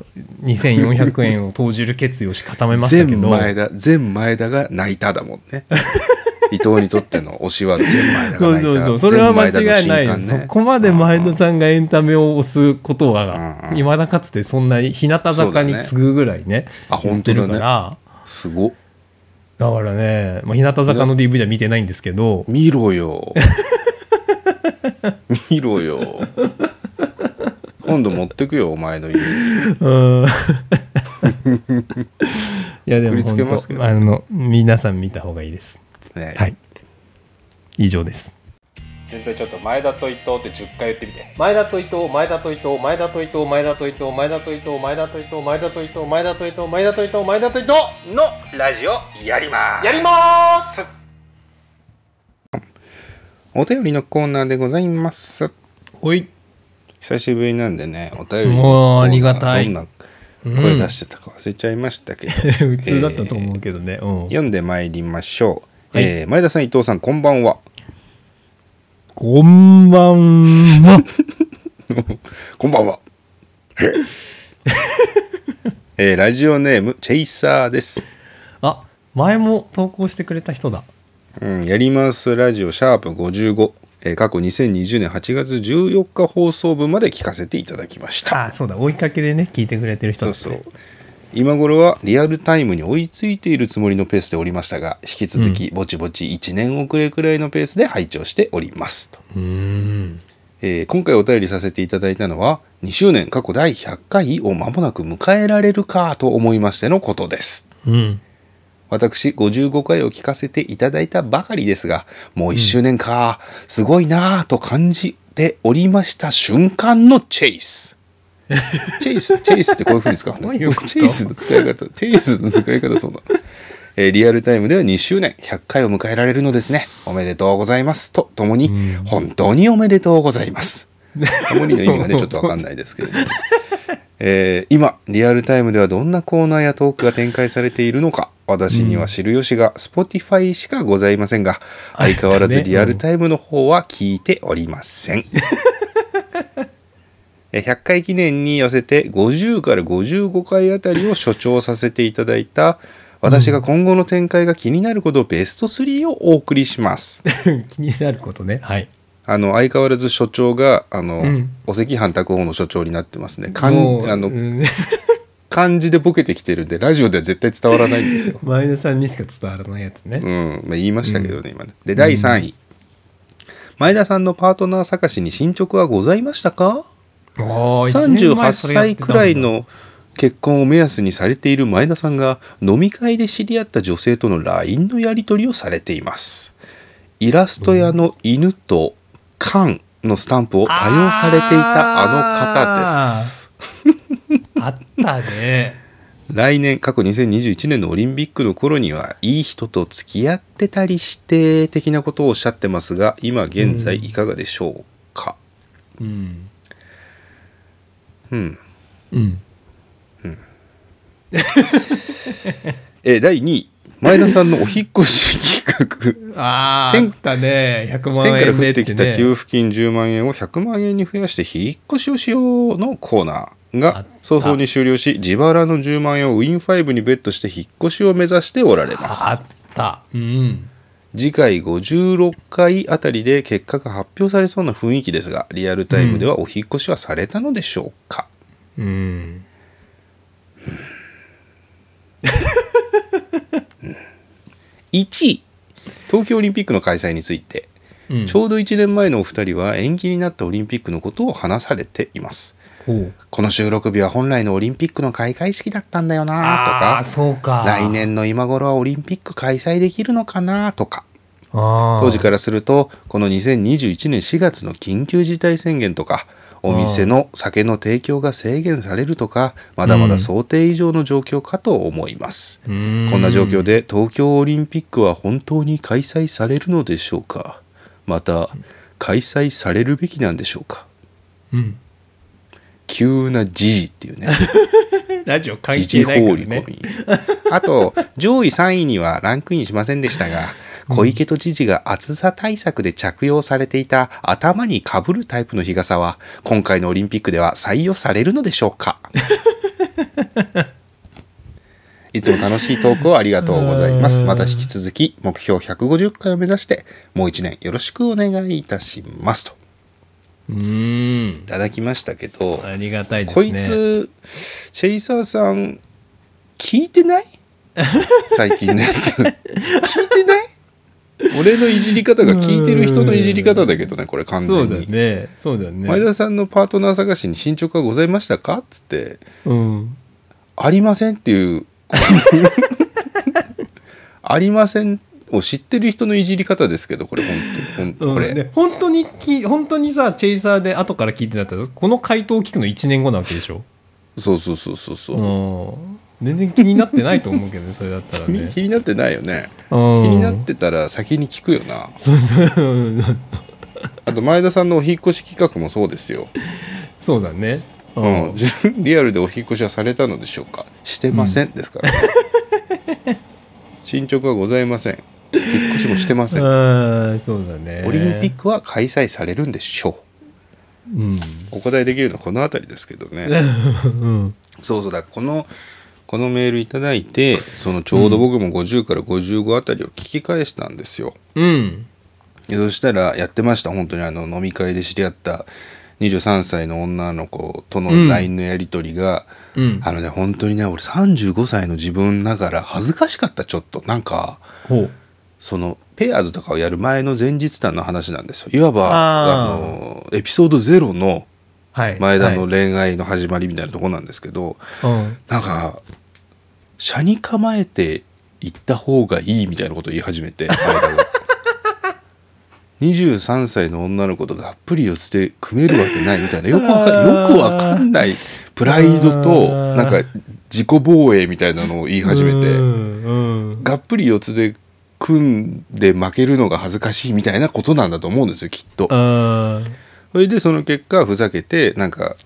2400円を投じる決意をし固めましたけど。全前田全前田が泣いただもんね。伊藤にとっての推しは全前田そうが泣いた。そうそうそれは間違いないね。そこまで前田さんがエンタメを推すことはうんいまだかつてそんなに日向坂に次ぐぐらいねあ本当だね。すごっだからね、まあ、日向坂の DVD は見てないんですけど。見ろよ。見ろよ。今度持ってくよお前の家。にうん。いやでも本当あの皆さん見た方がいいです。ね。はい。以上です先輩ちょっと前田と伊藤って10回言ってみて。前田と伊藤前田と伊藤前田と伊藤前田と伊藤前田と伊藤前田と伊藤前田と伊藤前田と伊藤前田と伊藤前田と伊藤のラジオやります。やります。お便りのコーナーでございます。おい。久しぶりなんでねお便りのコーナーありがたい。どんな声出してたか忘れちゃいましたけど、普通だったと思うけどね、うん。読んでまいりましょう、はい。えー前田さん伊藤さんこんばんはこんばんは。こんばんは。えーラジオネームチェイサーです。あ前も投稿してくれた人だ。うん、やりますラジオシャープ55、えー過去2020年8月14日放送分まで聞かせていただきました。あそうだ。追いかけでね聞いてくれてる人だ、ね、そうそう今頃はリアルタイムに追いついているつもりのペースでおりましたが引き続きぼちぼち1年遅れくらいのペースで拝聴しております。と、えー今回お便りさせていただいたのは2周年過去第100回を間もなく迎えられるかと思いましてのことです。うん。私55回を聞かせていただいたばかりですがもう1周年か、すごいなぁと感じておりました瞬間のチェイス チェイスチェイスってこういうふうに使うんだ。チェイスの使い方チェイスの使い方そうな。の、えーリアルタイムでは2周年100回を迎えられるのですね。おめでとうございます。とともにうん。本当におめでとうございます。ともにの意味がねちょっとわかんないですけれども。えー今リアルタイムではどんなコーナーやトークが展開されているのか私には知る由が Spotify しかございませんが相変わらずリアルタイムの方は聞いておりません。えー100回記念に寄せて50から55回あたりを所長させていただいた私が今後の展開が気になることベスト3をお送りします。気になることね。はい。あの相変わらず所長があの、うん。お赤飯拓法の所長になってますね。かんあのうん。漢字でボケてきてるんでラジオでは絶対伝わらないんですよ。前田さんにしか伝わらないやつね、うん、まあ、言いましたけどね、今ね。で第3位、前田さんのパートナー探しに進捗はございましたか？38それやってたんだ。歳くらいの結婚を目安にされている前田さんが飲み会で知り合った女性との LINE のやり取りをされています。イラスト屋の犬と缶のスタンプを多用されていたあの方です。あったね。来年過去2021年のオリンピックの頃にはいい人と付き合ってたりして的なことをおっしゃってますが今現在いかがでしょうか？うんうんうん。えー第2位前田さんのお引っ越し企画。ああ天あったね。100万天から降ってきたね給付金10万円を100万円に増やして引っ越しをしようのコーナーあが早々に終了し自腹の10万円をウィン5にベットして引っ越しを目指しておられます。あった。うん次回56回あたりで結果が発表されそうな雰囲気ですがリアルタイムではお引っ越しはされたのでしょうか、うん。1位東京オリンピックの開催について、うん。ちょうど1年前のお二人は延期になったオリンピックのことを話されていますこの収録日は本来のオリンピックの開会式だったんだよなとか。そうか。来年の今頃はオリンピック開催できるのかなとか。当当時からするとこの2021年4月の緊急事態宣言とかお店の酒の提供が制限されるとかまだまだ想定以上の状況かと思います、こんな状況で東京オリンピックは本当に開催されるのでしょうか。また開催されるべきなんでしょうか。うん急な時事っていうね。ラジオ関時係ないからね。あと上位3位にはランクインしませんでしたが小池都知事が暑さ対策で着用されていた頭にかぶるタイプの日傘は今回のオリンピックでは採用されるのでしょうか？いつも楽しいトークをありがとうございます。また引き続き目標150回を目指してもう1年よろしくお願いいたしますとうん。いただきましたけどありがたいですこねいつシェイサーさん聞いてない？最近のやつ。聞いてない？俺のいじり方が聞いてる人のいじり方だけどねこれ完そうだ全に、ね。そうだね。前田さんのパートナー探しに進捗はございましたか？っつって。うん「ありません」っていう「ありません」を知ってる人のいじり方ですけどこれ本当んこれ、うんで本当にき本当にさチェイサーで後から聞いてなったらこの回答を聞くの1年後なわけでしょ、そうそうそうそうそう、うん、全然気になってないと思うけどねそれだったらね。気になってないよね。気気になってたら先に聞くよな。そうそう。あと前田さんのお引っ越し企画もそうですよ、そうだね。ううん、リアルでお引っ越しはされたのでしょうか？してませんですから、ね。進捗はございません引っ越しもしてません。そうだね。オリンピックは開催されるんでしょう。うん。お答えできるのはこの辺りですけどね。うん。そうそうだこのこのメールいただいてそのちょうど僕も50から55あたりを聞き返したんですよ、うん。でそしたらやってました。本当にあの飲み会で知り合った23歳の女の子とのうん LINE のやり取りが、うん。あのね本当にね俺35歳の自分ながら恥ずかしかったちょっと。なんかそのペアーズとかをやる前の前日談の話なんですよ。いわばあのエピソード0のはい。前田のはい恋愛の始まりみたいなとこなんですけど、うん。なんか車に構えて行った方がいいみたいなことを言い始めて前田が23 歳の女の子とがっぷり四つで組めるわけないみたいな。よくわかよくわかんない。プライドとなんか自己防衛みたいなのを言い始めてがっぷり四つで組んで負けるのが恥ずかしいみたいなことなんだと思うんですよきっと。あそれでその結果ふざけてなんか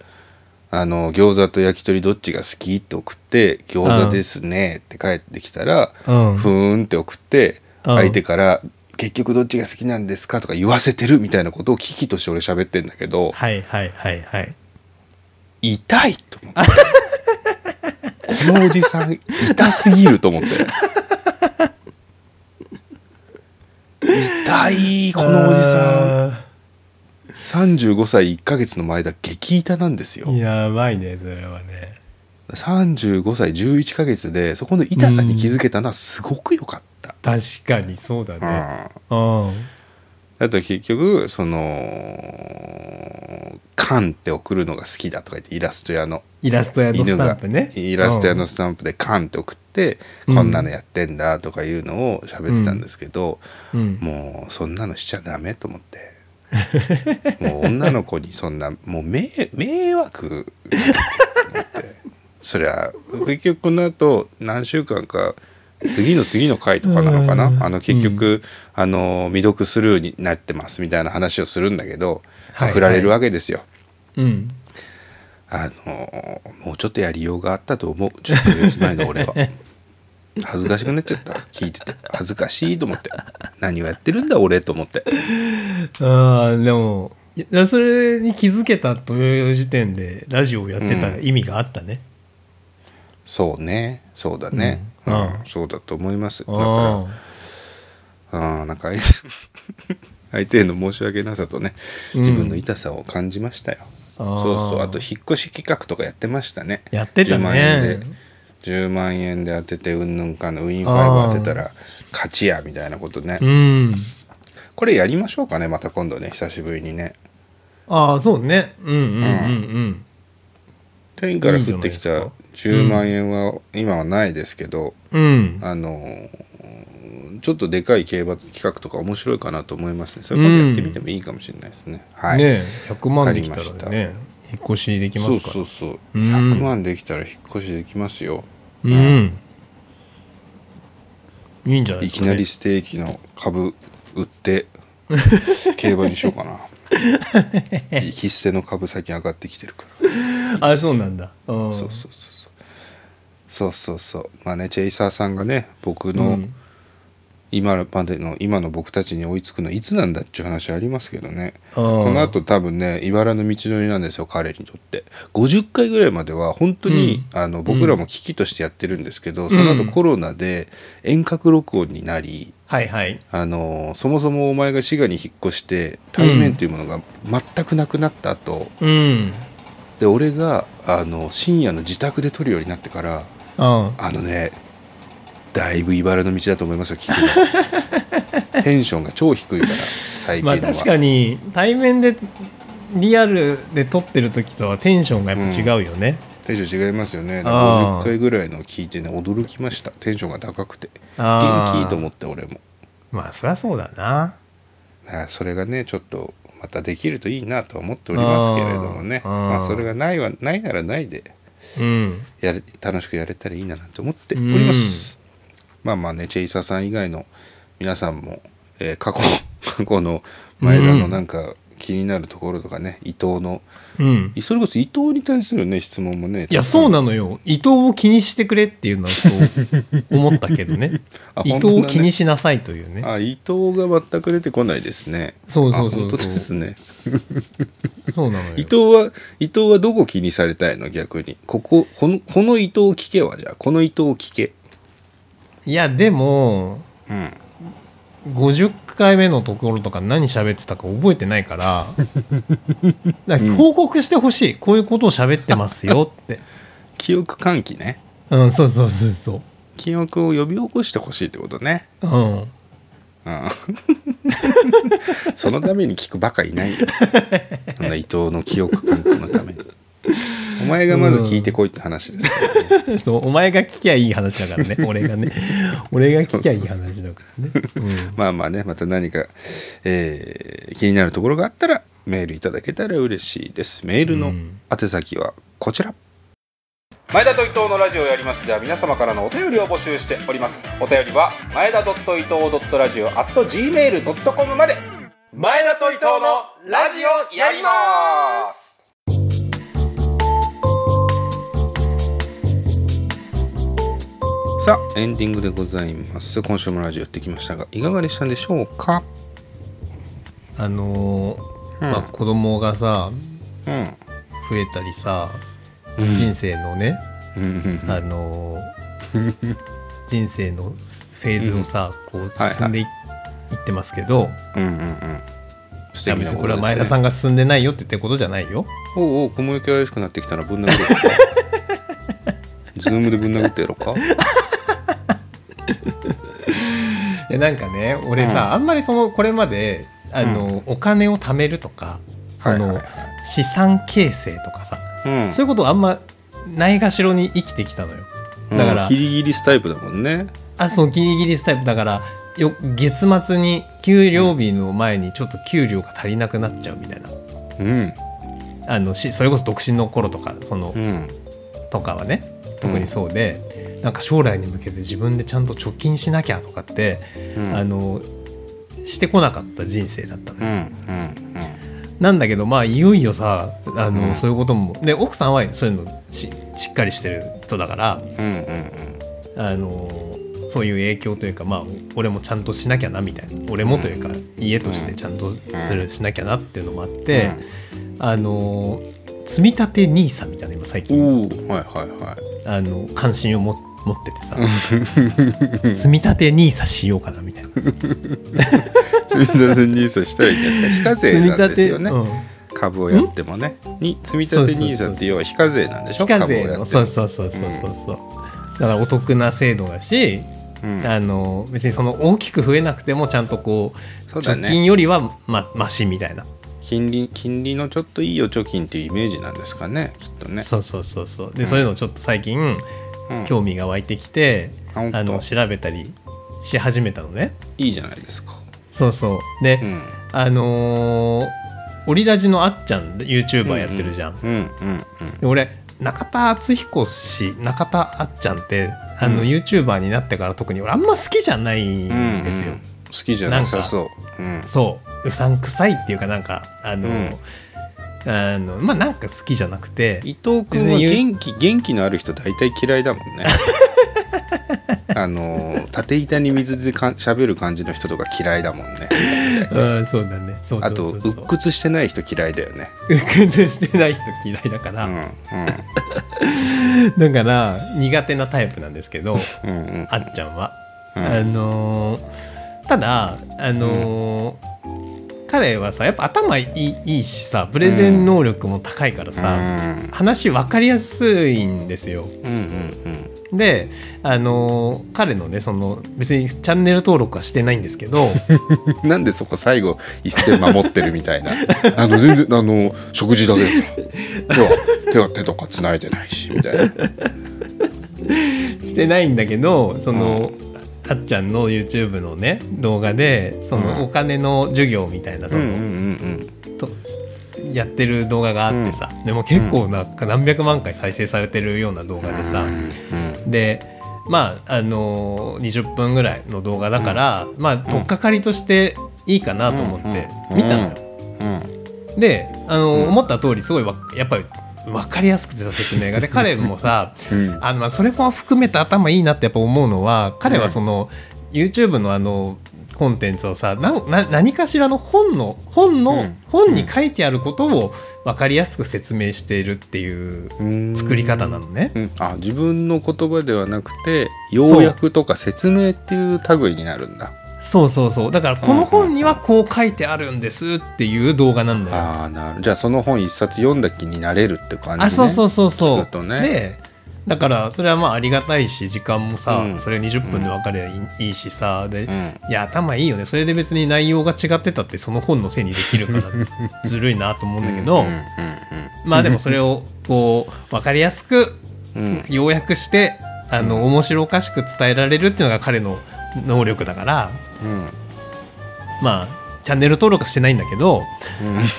あの餃子と焼き鳥どっちが好きって送って「餃子ですね」って帰ってきたら「うん。ふーん」って送ってうん。相手から「結局どっちが好きなんですか?」とか言わせてるみたいなことを危機として俺喋ってんだけどはいはいはいはい。痛いと思って。このおじさん痛すぎると思って痛いこのおじさん35歳1ヶ月の前だ激痛なんですよ。んやばいねそれはね。35歳11ヶ月でそこの痛さに気づけたのはすごく良かった、確かにそうだうん。ねうん。あと結局その「カン」って送るのが好きだとか言ってイラスト屋の。イラスト屋のスタンプね。イラスト屋のうんスタンプで「カン」って送って、うん。こんなのやってんだとかいうのを喋ってたんですけど、うん。もうそんなのしちゃダメと思って。もう女の子にそんなもう迷迷惑と思って。そりゃ結局この後何週間か次の次の回とかなのかな、うん。あの結局、あの未読スルーになってますみたいな話をするんだけど、はい振られるわけですよ。うん。あのもうちょっとやりようがあったと思う。10ヶ月前の俺は恥ずかしくなっちゃった。聞いてて。恥ずかしいと思って。何をやってるんだ俺と思って。ああでもそれに気づけたという時点でラジオをやってた意味があったね、そうね。そうだね、ううん。んそうだと思います。だあからうんなんか 相手への申し訳なさとねうん。自分の痛さを感じましたよ、あー。そうそう。あと引っ越し企画とかやってましたね。やってたね。10万円で10万円で当ててうんぬんかのウィンファイブ当てたら勝ちやみたいなことね。うん。これやりましょうかねまた今度ね久しぶりにね。ああそうね。うんうんうんうん。天から降ってきたいいじゃない10万円は今はないですけど、うん。あのちょっとでかい競馬企画とか面白いかなと思いますね。それ今度やってみてもいいかもしれないですね、はい、ねえ100万できたらね引っ越しできまそうすから。そうそうう。ん。100万できたら引っ越しできますようん。いいんじゃないいきなりステーキの株売って 競馬にしようかな。必須の株最近上がってきてるから。あそうなんだ。うん。そうそうそうそう。そうそうそう。まあねチェイサーさんがね僕のうん今までの今の僕たちに追いつくのいつなんだっていう話ありますけどね。この後多分ね茨の道のりなんですよ彼にとって。50回ぐらいまでは本当に、あの僕らも危機としてやってるんですけど、その後コロナで遠隔録音になりはいはい。あのそもそもお前が滋賀に引っ越して対面っていうものが全くなくなった後、うん。で俺があの深夜の自宅で撮るようになってからああのねだいぶ茨の道だと思いますよ聞くの。テンションが超低いから最近のは、まあ確かに対面でリアルで撮ってる時とはテンションがやっぱ違うよね、テンション違いますよね。あー50回ぐらいの聞いてね驚きました。テンションが高くて。元気と思って俺も。まあそりゃそうだな。それがねちょっとまたできるといいなとは思っておりますけれどもね。まあそれがないはないならないでうん。やれ楽しくやれたらいいななんて思っております、まあまあねチェイサーさん以外の皆さんも、えー過去 過去の前田のなんか気になるところとかね、伊藤の。うん。それこそ伊藤に対するね質問もねいやそうなのよ。伊藤を気にしてくれっていうのはそう思ったけどね。あ伊藤を気にしなさいというね。あ伊藤が全く出てこないですね。そうそうそうそう。ですね。そうなのよ。伊藤は伊藤はどこ気にされたいの逆に。こここのこの伊藤を聞けはじゃあ。この伊藤を聞けいやでもうん。50回目のところとか何喋ってたか覚えてないから だから報告してほしい、こういうことを喋ってますよって。記憶喚起ね。うんそうそうそうそ記憶を呼び起こしてほしいってことね。ううん。うん。そのために聞くバカいない伊藤の記憶喚起のためにお前がまず聞いてこいって話ですね、そうお前が聞きゃいい話だからね。俺がね。俺が聞きゃいい話だからね、うん、まあまあねまた何か、えー気になるところがあったらメールいただけたら嬉しいです。メールのうん。宛先はこちら、前田と伊藤のラジオをやります。では皆様からのお便りを募集しております。お便りは前田伊藤ラジオ at gmail.com まで。前田と伊藤のラジオやりますさあエンディングでございます。今週もラジオやってきましたがいかがでしたでしょうか？あのーうん。まあ、子供がさうん。増えたりさ、うん。人生のね、あのー 人生のフェーズをさ、こう進んでい,、いってますけど、うんうんうん。素いや別にこれは前田さんが進んでないよって言ってることじゃないよ。おうおう雲行き怪しくなってきたらぶん殴るか。ズームでぶん殴ってやろうかいやなんかね俺さ、あんまりそのこれまであの、お金を貯めるとかその、はいはい資産形成とかさ、うん。そういうことあんまないがしろに生きてきたのよ。だから、うんギリギリスタイプだもんね。あそうギリギリスタイプだからよ月末に給料日の前にちょっと給料が足りなくなっちゃうみたいな。うん。あのしそれこそ独身の頃とかその、うん。とかはね特にそうで、なんか将来に向けて自分でちゃんと貯金しなきゃとかって、うん。あのしてこなかった人生だったのよ、うんうんなんだけどまあいよいよさあの、うん。そういうこともで奥さんはそういうのししっかりしてる人だからうんうんあのそういう影響というかまあ俺もちゃんとしなきゃなみたいな俺もというか、家としてちゃんとする、しなきゃなっていうのもあって、あの積み立て NISA みたいな今最う近はいはいはい。あの関心をも持っててさ積み立て NISA しようかなみたいな。積み立て NISA したらいいんですか。非課税なんですよね、うん。株をやってもね。に積み立て NISA って要は非課税なんでしょ？非課税のそうそう。そうそうそうそうだからお得な制度だし、うん。あの別にその大きく増えなくてもちゃんとこうね。貯金よりはまマシみたいな、金利金利のちょっといい預貯金っていうイメージなんですかねきっとね。そうそうそうそう。で、そういうのをちょっと最近うん興味が湧いてきて、あ本当あの調べたりし始めたのね。いいじゃないですか。そうそう。で、うん。あのーオリラジのあっちゃん YouTuber やってるじゃん、うんうんで俺中田敦彦氏中田あっちゃんってあの、うん。YouTuber になってから特に俺あんま好きじゃないうんんですよ、うん好きじゃなさそう。うん。そう。うさんくさいっていうかなんかあの、うんあのまあなんか好きじゃなくて。伊藤君は元気元気のある人大体嫌いだもんね。あの縦板に水でか喋る感じの人とか嫌いだもんね。うんそうだね。そうあと鬱屈してない人嫌いだよね。うっ屈してない人嫌いだから、うん だから苦手なタイプなんですけどうんうん。うんあっちゃんは、うん。あのーただあのー彼はさやっぱ頭いいいいしさプレゼン能力も高いからさ、うん。話分かりやすいんですよ。うんうんであのー彼のねその別にチャンネル登録はしてないんですけどうん なんでそこ最後一線守ってるみたいな。あの全然あの食事だけだか ら手は手は手とか繋いでないしみたいな。してないんだけどその、あっちゃんの YouTube のね動画でそのうん。お金の授業みたいなその、うんうんうん。とやってる動画があってさ、でも結構なんか何百万回再生されてるような動画でさ、うんでまああのー20分ぐらいの動画だから、まあ取っかかりとしていいかなと思ってうん見たのよ。うんであのー思った通りすごいわやっぱり分かりやすくてさ説明が。で彼もさ うん。あのまあそれも含めて頭いいなってやっぱ思うのは彼はその、YouTube のあのコンテンツをさなんな何かしらの本の本の、うん。本に書いてあることを分かりやすく説明しているっていううん。作り方なのね。うん、あ自分の言葉ではなくて要約とか説明っていう類になるんだそうそうそう。だからこの本にはこう書いてあるんですっていう動画なんだよ。ああなる。じゃあその本一冊読んだ気になれるって感じね。あそうそうそうそう。ね。でだからそれはまあありがたいし時間もさ、うん。それ20分で分かればいい,、しさで、うん。いや頭いいよね。それで別に内容が違ってたってその本のせいにできるから ずるいなと思うんだけど、まあでもそれをこう分かりやすく要約してあの面白おかしく伝えられるっていうのが彼の能力だからうん。まあチャンネル登録はしてないんだけど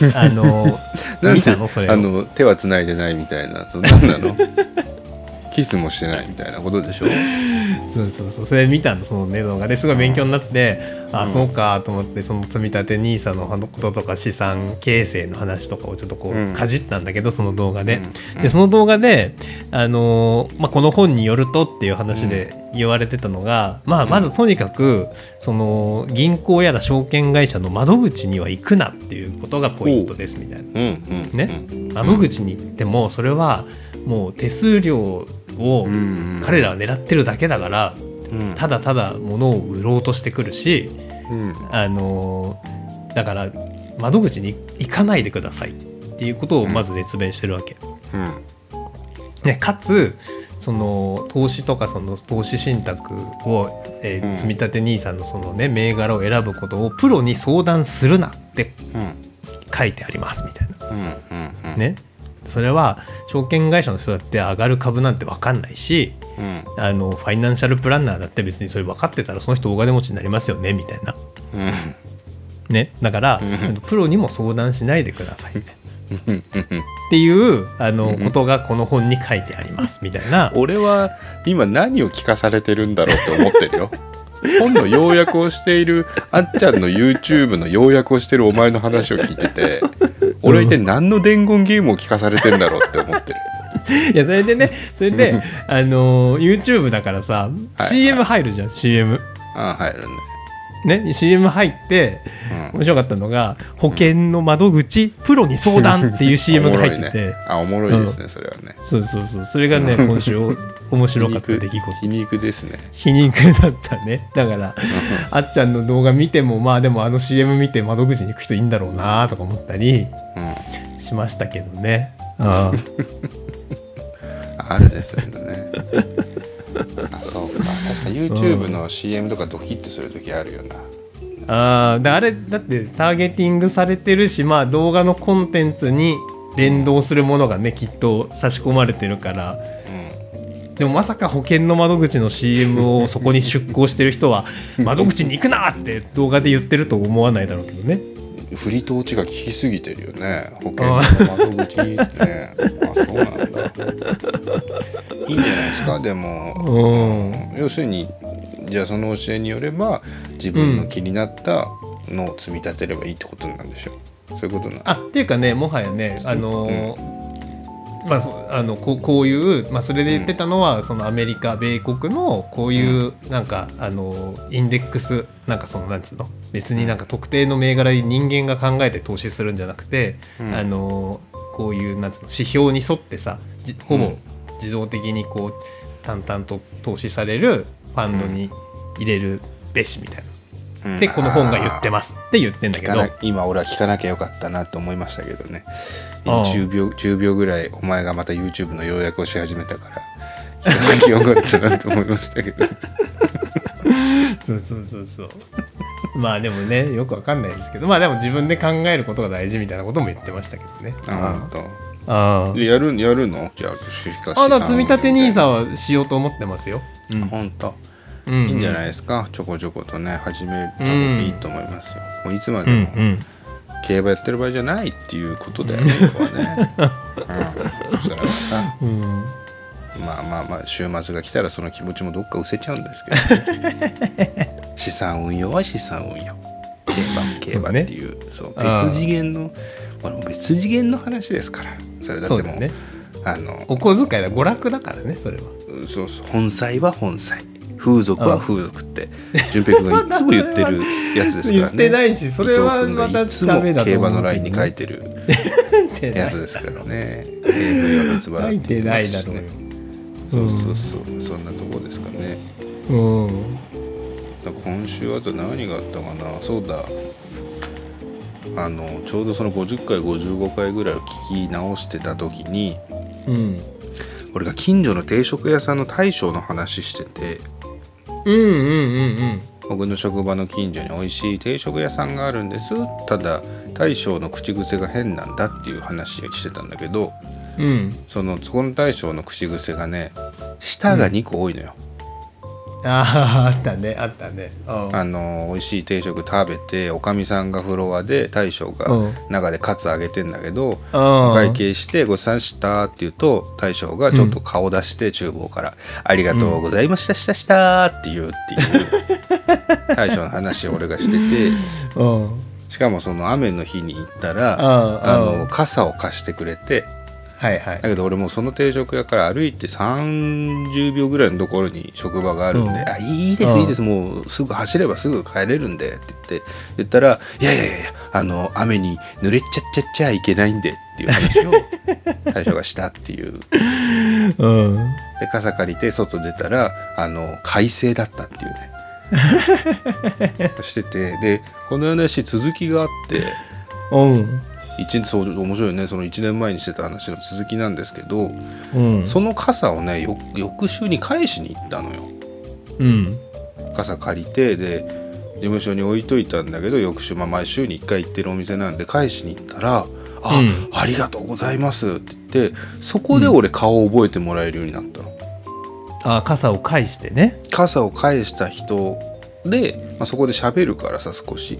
うん。あの 見たの？それを。あの手はつないでないみたいなそなんなの キスもしてないみたいなことでしょ？そうそうそう。それ見たのそのね動画で。すごい勉強になって、あうん。そうかと思ってその積み立て NISA のこととか資産形成の話とかをちょっとこうん。うかじったんだけど、その動画で、うん。でその動画で、あのーまあ、この本によるとっていう話で言われてたのが、まあ、まずとにかくその銀行やら証券会社の窓口には行くなっていうことがポイントですみたいな。うん。うん。ね、窓口に行ってもそれはもう手数料を彼らは狙ってるだけだから、うん。ただただ物を売ろうとしてくるし、うん。あのーだから窓口に行かないでくださいっていうことをまず熱弁してるわけ。うん。ね、かつその投資とかその投資信託を、えーうん。積み立て NISA のその、ね、銘柄を選ぶことをプロに相談するなってうん。書いてありますみたいな。ね、それは証券会社の人だって上がる株なんて分かんないしうん。あのファイナンシャルプランナーだって別にそれ分かってたらその人大金持ちになりますよねみたいな、うん。ね、だから、うん。プロにも相談しないでください、ね、っていうあのことがこの本に書いてありますみたいな。俺は今何を聞かされてるんだろうって思ってるよ本の要約をしているあっちゃんの YouTube の要約をしてるお前の話を聞いてて俺は一体何の伝言ゲームを聞かされてんだろうって思ってる。いやそれでねそれであのー YouTube だからさ、はい。CM 入るじゃん CM ああ入るね。ね CM 入ってうん。面白かったのが「保険の窓口プロに相談」っていう CM が入ってて、おもろいね。あおもろいですね、それはね。そうそうそう。それがね 今週お面白かった出来事。皮肉ですね。皮肉だったね。だからあっちゃんの動画見てもまあでもあの CM 見て窓口に行く人いいんだろうなとか思ったりうん。しましたけどね。ああるねそういうのね。あそうか。確か YouTube の CM とかドキッとする時あるよな。ああーであれだってターゲティングされてるしまあ動画のコンテンツに連動するものがねきっと差し込まれてるからうんでもまさか保険の窓口の CM をそこに出向してる人は 窓口に行くなって動画で言ってると思わないだろうけどね。振りと落ちが効きすぎてるよね。保険の窓口ですね。あそうなんだ。いいんじゃないですか。でも、うん。要するにじゃあその教えによれば自分の気になったのを積み立てればいいってことなんでしょう。そういうことなんあっていうかねもはやねあのーまあそあのこうこういう、まあ、それで言ってたのは、そのアメリカ米国のこういうなんか、あのインデックスなんかそのなんつうの？別になんか特定の銘柄に人間が考えて投資するんじゃなくて、うん。あのこういうなんつうの？指標に沿ってさじほぼうん自動的にこう淡々と投資されるファンドに入れるべしみたいな。うんでこの本が言ってますって言ってんだけど。今俺は聞かなきゃよかったなと思いましたけどね。ああ10秒 ,10 秒ぐらいお前がまた YouTube の要約をし始めたから聞かなきゃよかったなと思いましたけど。そうそうそうそう。まあでもねよくわかんないですけど。まあでも自分で考えることが大事みたいなことも言ってましたけどね。あ本あやるやるの？じゃあ積み立て NISA はしようと思ってますよ、うん。本当。うんいいんじゃないですか？ちょこちょことね始めた方がいいと思いますよ、もういつまうでも競馬やってる場合じゃないっていうことだよね、要はね、うん、それはさうん。まあまあまあ週末が来たらその気持ちもどっか失せちゃうんですけど、ね、資産運用は資産運用。競馬も競馬っていう。そうあー別次元のこれも別次元の話ですから。それだってもうね。あのお小遣いだ娯楽だからねそれは。そうそう。本妻は本妻風俗は風俗って淳平君がいつも言ってるやつですからね。言ってないしそれはまたいつもダメだと競馬のラインに書いてるやつですからね。AV は別腹書いてないだろうよ。そうそうそう。そんなとこですかね。うん。今週あと何があったかな？そうだ。あのちょうどその50回55回ぐらいを聞き直してた時にうん。俺が近所の定食屋さんの大将の話しててうんうんうんうん。僕の職場の近所に美味しい定食屋さんがあるんです。ただ大将の口癖が変なんだっていう話をしてたんだけどうん。そのそこの大将の口癖がね舌が2個多いのよ、あああったねあったね。うん。あの美味しい定食食べておかみさんがフロアで大将がうん。中でカツあげてんだけど、うん。お会計して「ごちそうした」って言うと大将がちょっと顔出して厨房から「ありがとうございましたしたした」って言うっていう 大将の話を俺がしててうん。しかもその雨の日に行ったらうんあうん。の傘を貸してくれてはいはい。だけど俺もうその定食屋から歩いて30秒ぐらいのところに職場があるんで「うん。あいいですうん。いいです。もうすぐ走ればすぐ帰れるんで」って言って言ったら「いやいやいやいやあの雨に濡れちゃっちゃっちゃいけないんで」っていう話を 大将がしたっていう。うん。で傘借りて外出たらあの快晴だったっていうね。しててでこの話続きがあってうん一年そう面白いね。その1年前にしてた話の続きなんですけど、うん。その傘をねよ翌週に返しに行ったのよ。うん。傘借りてで事務所に置いといたんだけど翌週、まあ、毎週に1回行ってるお店なんで返しに行ったら「あ、うん。ありがとうございます」って言ってそこで俺顔を覚えてもらえるようになったの。あ傘を返してね。傘を返した人で、まあ、そこで喋るからさ少し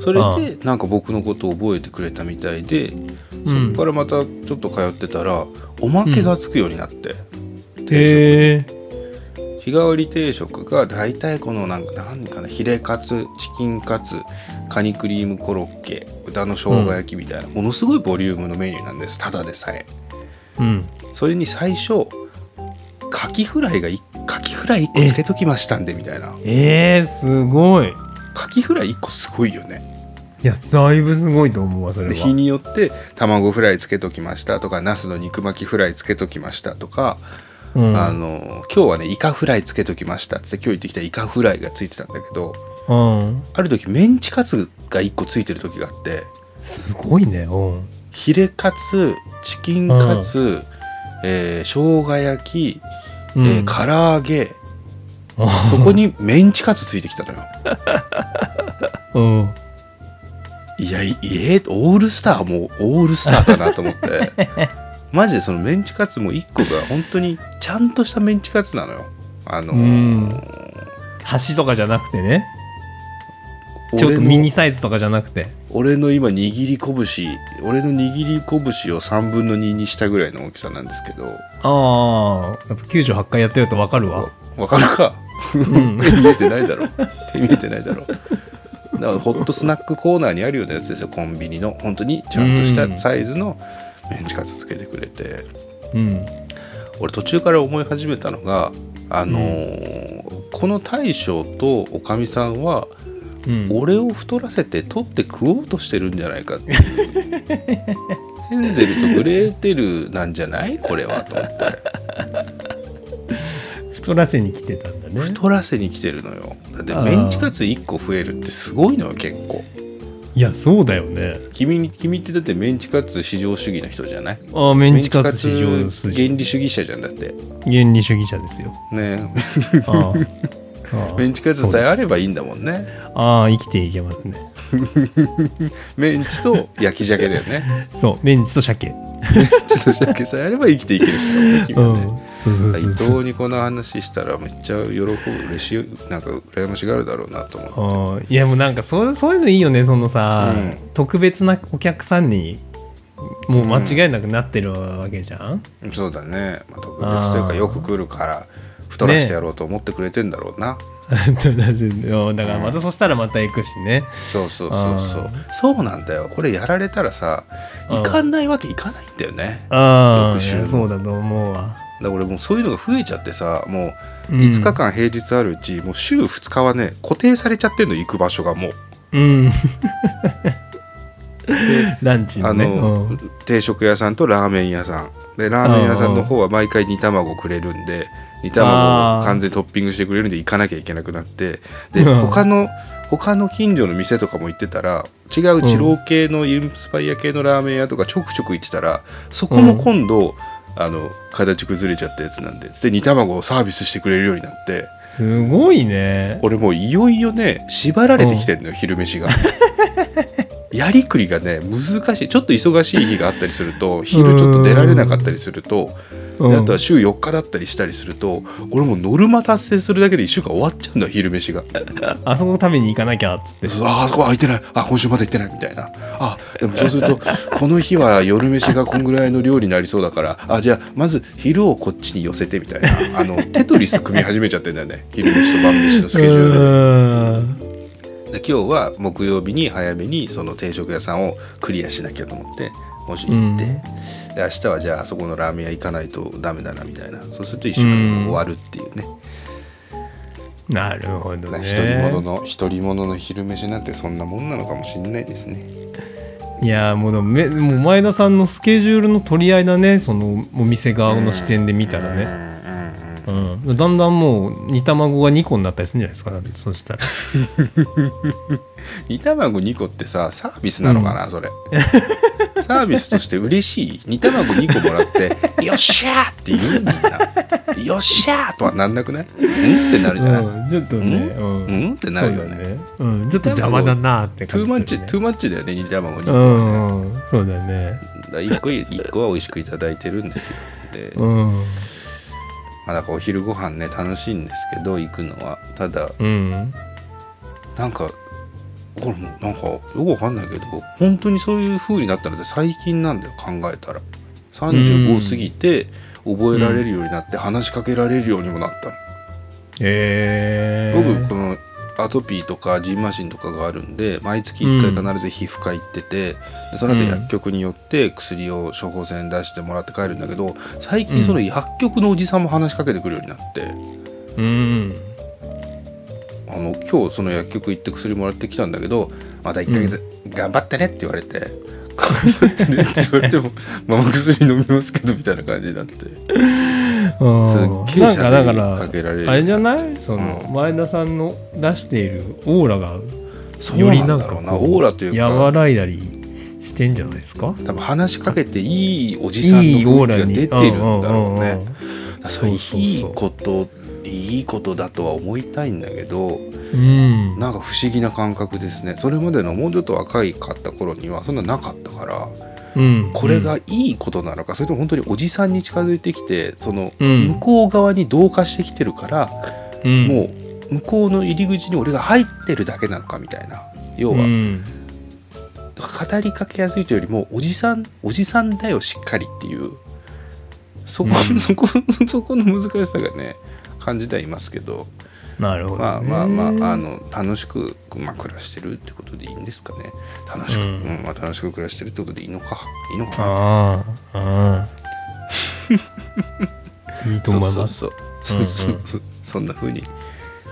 それあでなんか僕のことを覚えてくれたみたいで、うん。そこからまたちょっと通ってたらおまけがつくようになって、定食に。へえ日替わり定食が大体このなんか何かなヒレカツチキンカツカニクリームコロッケ豚の生姜焼きみたいな、ものすごいボリュームのメニューなんです。ただでさえ。うん。それに最初カキフライがいカキフライ1個つけときましたんでみたいな。えー、すごいカキフライ1個すごいよね。いやだいぶすごいと思うわそれは。で日によって卵フライつけときましたとかナスの肉巻きフライつけときましたとか、うん。あの今日はねイカフライつけときましたって今日行ってきたイカフライがついてたんだけどうん。ある時メンチカツが1個ついてる時があってすごいねうん。ヒレカツチキンカツ、えー生姜焼き、えー唐揚げ そこにメンチカツついてきたのよ。うん。いやいえオールスターもうオールスターだなと思って。マジでそのメンチカツも1個が本当にちゃんとしたメンチカツなのよ。あのーうん。箸とかじゃなくてね。ちょっとミニサイズとかじゃなくて。俺の今握り拳俺の握り拳を3分の2にしたぐらいの大きさなんですけど。ああやっぱ98回やってると分かるわわかるか 見えてないだろ。手見えてないだろ。だからホットスナックコーナーにあるようなやつですよ。コンビニの。本当にちゃんとしたサイズのメンチカツつけてくれて。うん。俺途中から思い始めたのがあのーこの大将とおかみさんはうん。俺を太らせて取って食おうとしてるんじゃないかっていう。ヘンゼルとグレーテルなんじゃない？これは。と思って太らせに来てたんだね。太らせに来てるのよ。だってメンチカツ1個増えるってすごいのよ結構。いやそうだよね。君に君ってだってメンチカツ至上主義な人じゃない？ああメンチカツ市場メンチカツ筋原理主義者じゃんだって。原理主義者ですよ。ねああああメンチカツさえあればいいんだもんね。ああ生きていけますね。メンチと焼き鮭だよね。そうメンチと鮭。ちょっと鮭さえあれば生きていけるねねうそうそう伊藤にこの話したらめっちゃ喜ぶ嬉しいなんか羨ましがるだろうなと思って。いやもうなんかそうそういうのいいよねそのさ、うん。特別なお客さんにもう間違いなくなってるわけじゃん、そうだね、まあ、特別というかよく来るから太らしてやろうと思ってくれてんだろうな、だからまたそしたらまた行くしね。そうそうそうそうそう。なんだよ。これやられたらさうん行かないわけいかないんだよね。ああそうだと思うわだから俺もうそういうのが増えちゃってさもううん。5日間平日あるうち、もう週2日はね固定されちゃってんの行く場所がもう。うん。ランチあのねの、うん。定食屋さんとラーメン屋さん。でラーメン屋さんの方は毎回煮卵くれるんで煮卵を完全にトッピングしてくれるんで行かなきゃいけなくなって。でうん。他の他の近所の店とかも行ってたら違う二郎系のインスパイア系のラーメン屋とかちょくちょく行ってたらそこも今度、あの形崩れちゃったやつなんで。で煮卵をサービスしてくれるようになって。すごいね。俺もういよいよね縛られてきてんのよ、昼飯が。やりくりがね難しい。ちょっと忙しい日があったりすると昼ちょっと出られなかったりするとあとは週4日だったりしたりすると俺もうノルマ達成するだけで1週間終わっちゃうんだよ昼飯が。あそこ食べに行かなきゃっつって。ああそこ空いてない。あ今週まだ行ってない。みたいな。あでもそうすると この日は夜飯がこんぐらいの量になりそうだからあじゃあまず昼をこっちに寄せてみたいな。あのテトリス組み始めちゃってんだよね。昼飯と晩飯のスケジュール今日は木曜日に早めにその定食屋さんをクリアしなきゃと思ってもし行って、で明日はじゃああそこのラーメン屋行かないとダメだなみたいな。そうすると1週間が終わるっていうね、なるほどね。独り者の独り者の昼飯なんてそんなもんなのかもしれないですね。いやもう前田さんのスケジュールの取り合いだね。そのお店側の視点で見たらね、うん、だんだんもう煮卵が2個になったりするんじゃないですかそしたら。煮卵2個ってさサービスなのかな、それ。サービスとして嬉しい。煮卵2個もらって「よっしゃー!」って言うみんな「よっしゃー!」とはなんなくない？うんってなるじゃない、うん、ちょっとね、うん？うん。ってなるよね。ね、うん、ちょっと邪魔だなってトゥーマッチ、トゥーマッチだよね煮卵2個うはね、んそうだよね。だから1個一個は美味しくいただいてるんですよ。で、うんまあ、だからお昼ご飯ね楽しいんですけど行くのは。ただうん。なんかこれもなんかよくわかんないけど本当にそういう風になったのって最近なんだよ考えたら。35過ぎて覚えられるようになって話しかけられるようにもなったの。え僕このアトピーとかジンマシンとかがあるんで毎月1回必ず皮膚科行ってて、でその後薬局によって薬を処方箋出してもらって帰るんだけど最近その薬局のおじさんも話しかけてくるようになって、うん。あの今日その薬局行って薬もらってきたんだけどまた1ヶ月頑張ってねって言われて。頑張ってねって言われても「まあ薬飲みますけど」みたいな感じになって。うんすっげえりらかけられる。あれじゃない？その、うん。前田さんの出しているオーラがよりなんんかこうオーラというか。和らいだりしてんじゃないですか？多分話しかけていいおじさんの雰囲気が出ているんだろうね。いいこといいことだとは思いたいんだけどうん。なんか不思議な感覚ですね。それまでのもうちょっと若いかった頃にはそんななかったからうん。これがいいことなのかそれとも本当におじさんに近づいてきてそのうん。向こう側に同化してきてるから、うん。もう向こうの入り口に俺が入ってるだけなのかみたいな。要はうん語りかけやすいというよりもおじさんおじさんだよしっかりっていう。そこ、うん。そこそこの難しさがね感じてはいますけどなるほど、まあね、まあまああの楽しく、まあ、暮らしてるってことでいいんですかね。楽しく、ううんんまあ、楽しく暮らしてるってことでいいのか。いいのかな。ああ いいと思います。そうそうそう。そうそう そんな風に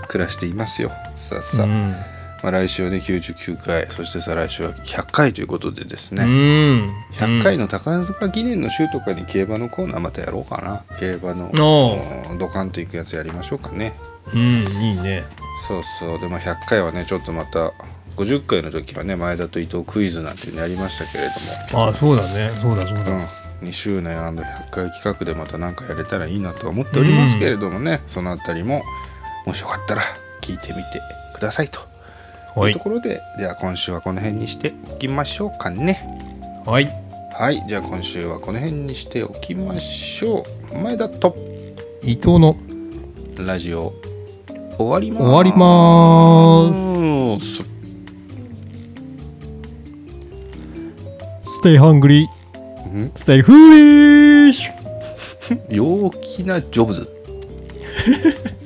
暮らしていますよ。さあさあ、うんまあ、来週はね99回そして再来週は100回ということでですね、うん。100回の宝塚記念の週とかに競馬のコーナーまたやろうかな。競馬のドカンといくやつやりましょうかね。うんいいね。そうそう。でまあ100回はねちょっとまた50回の時はね前田と伊藤クイズなんていうのやりましたけれあそうだね。そうだそうだ、ども、うん、2周年 &100 回企画でまた何かやれたらいいなとは思っておりますけれどもね、そのあたりももしよかったら聞いてみてくださいとはい。いうところでじゃあ今週はこの辺にしておきましょうかね。はい。はい。じゃあ今週はこの辺にしておきましょう。前田と伊藤のラジオ終わります。終わります。す Stay hungry. ん？Stay foolish. 陽気なジョブズ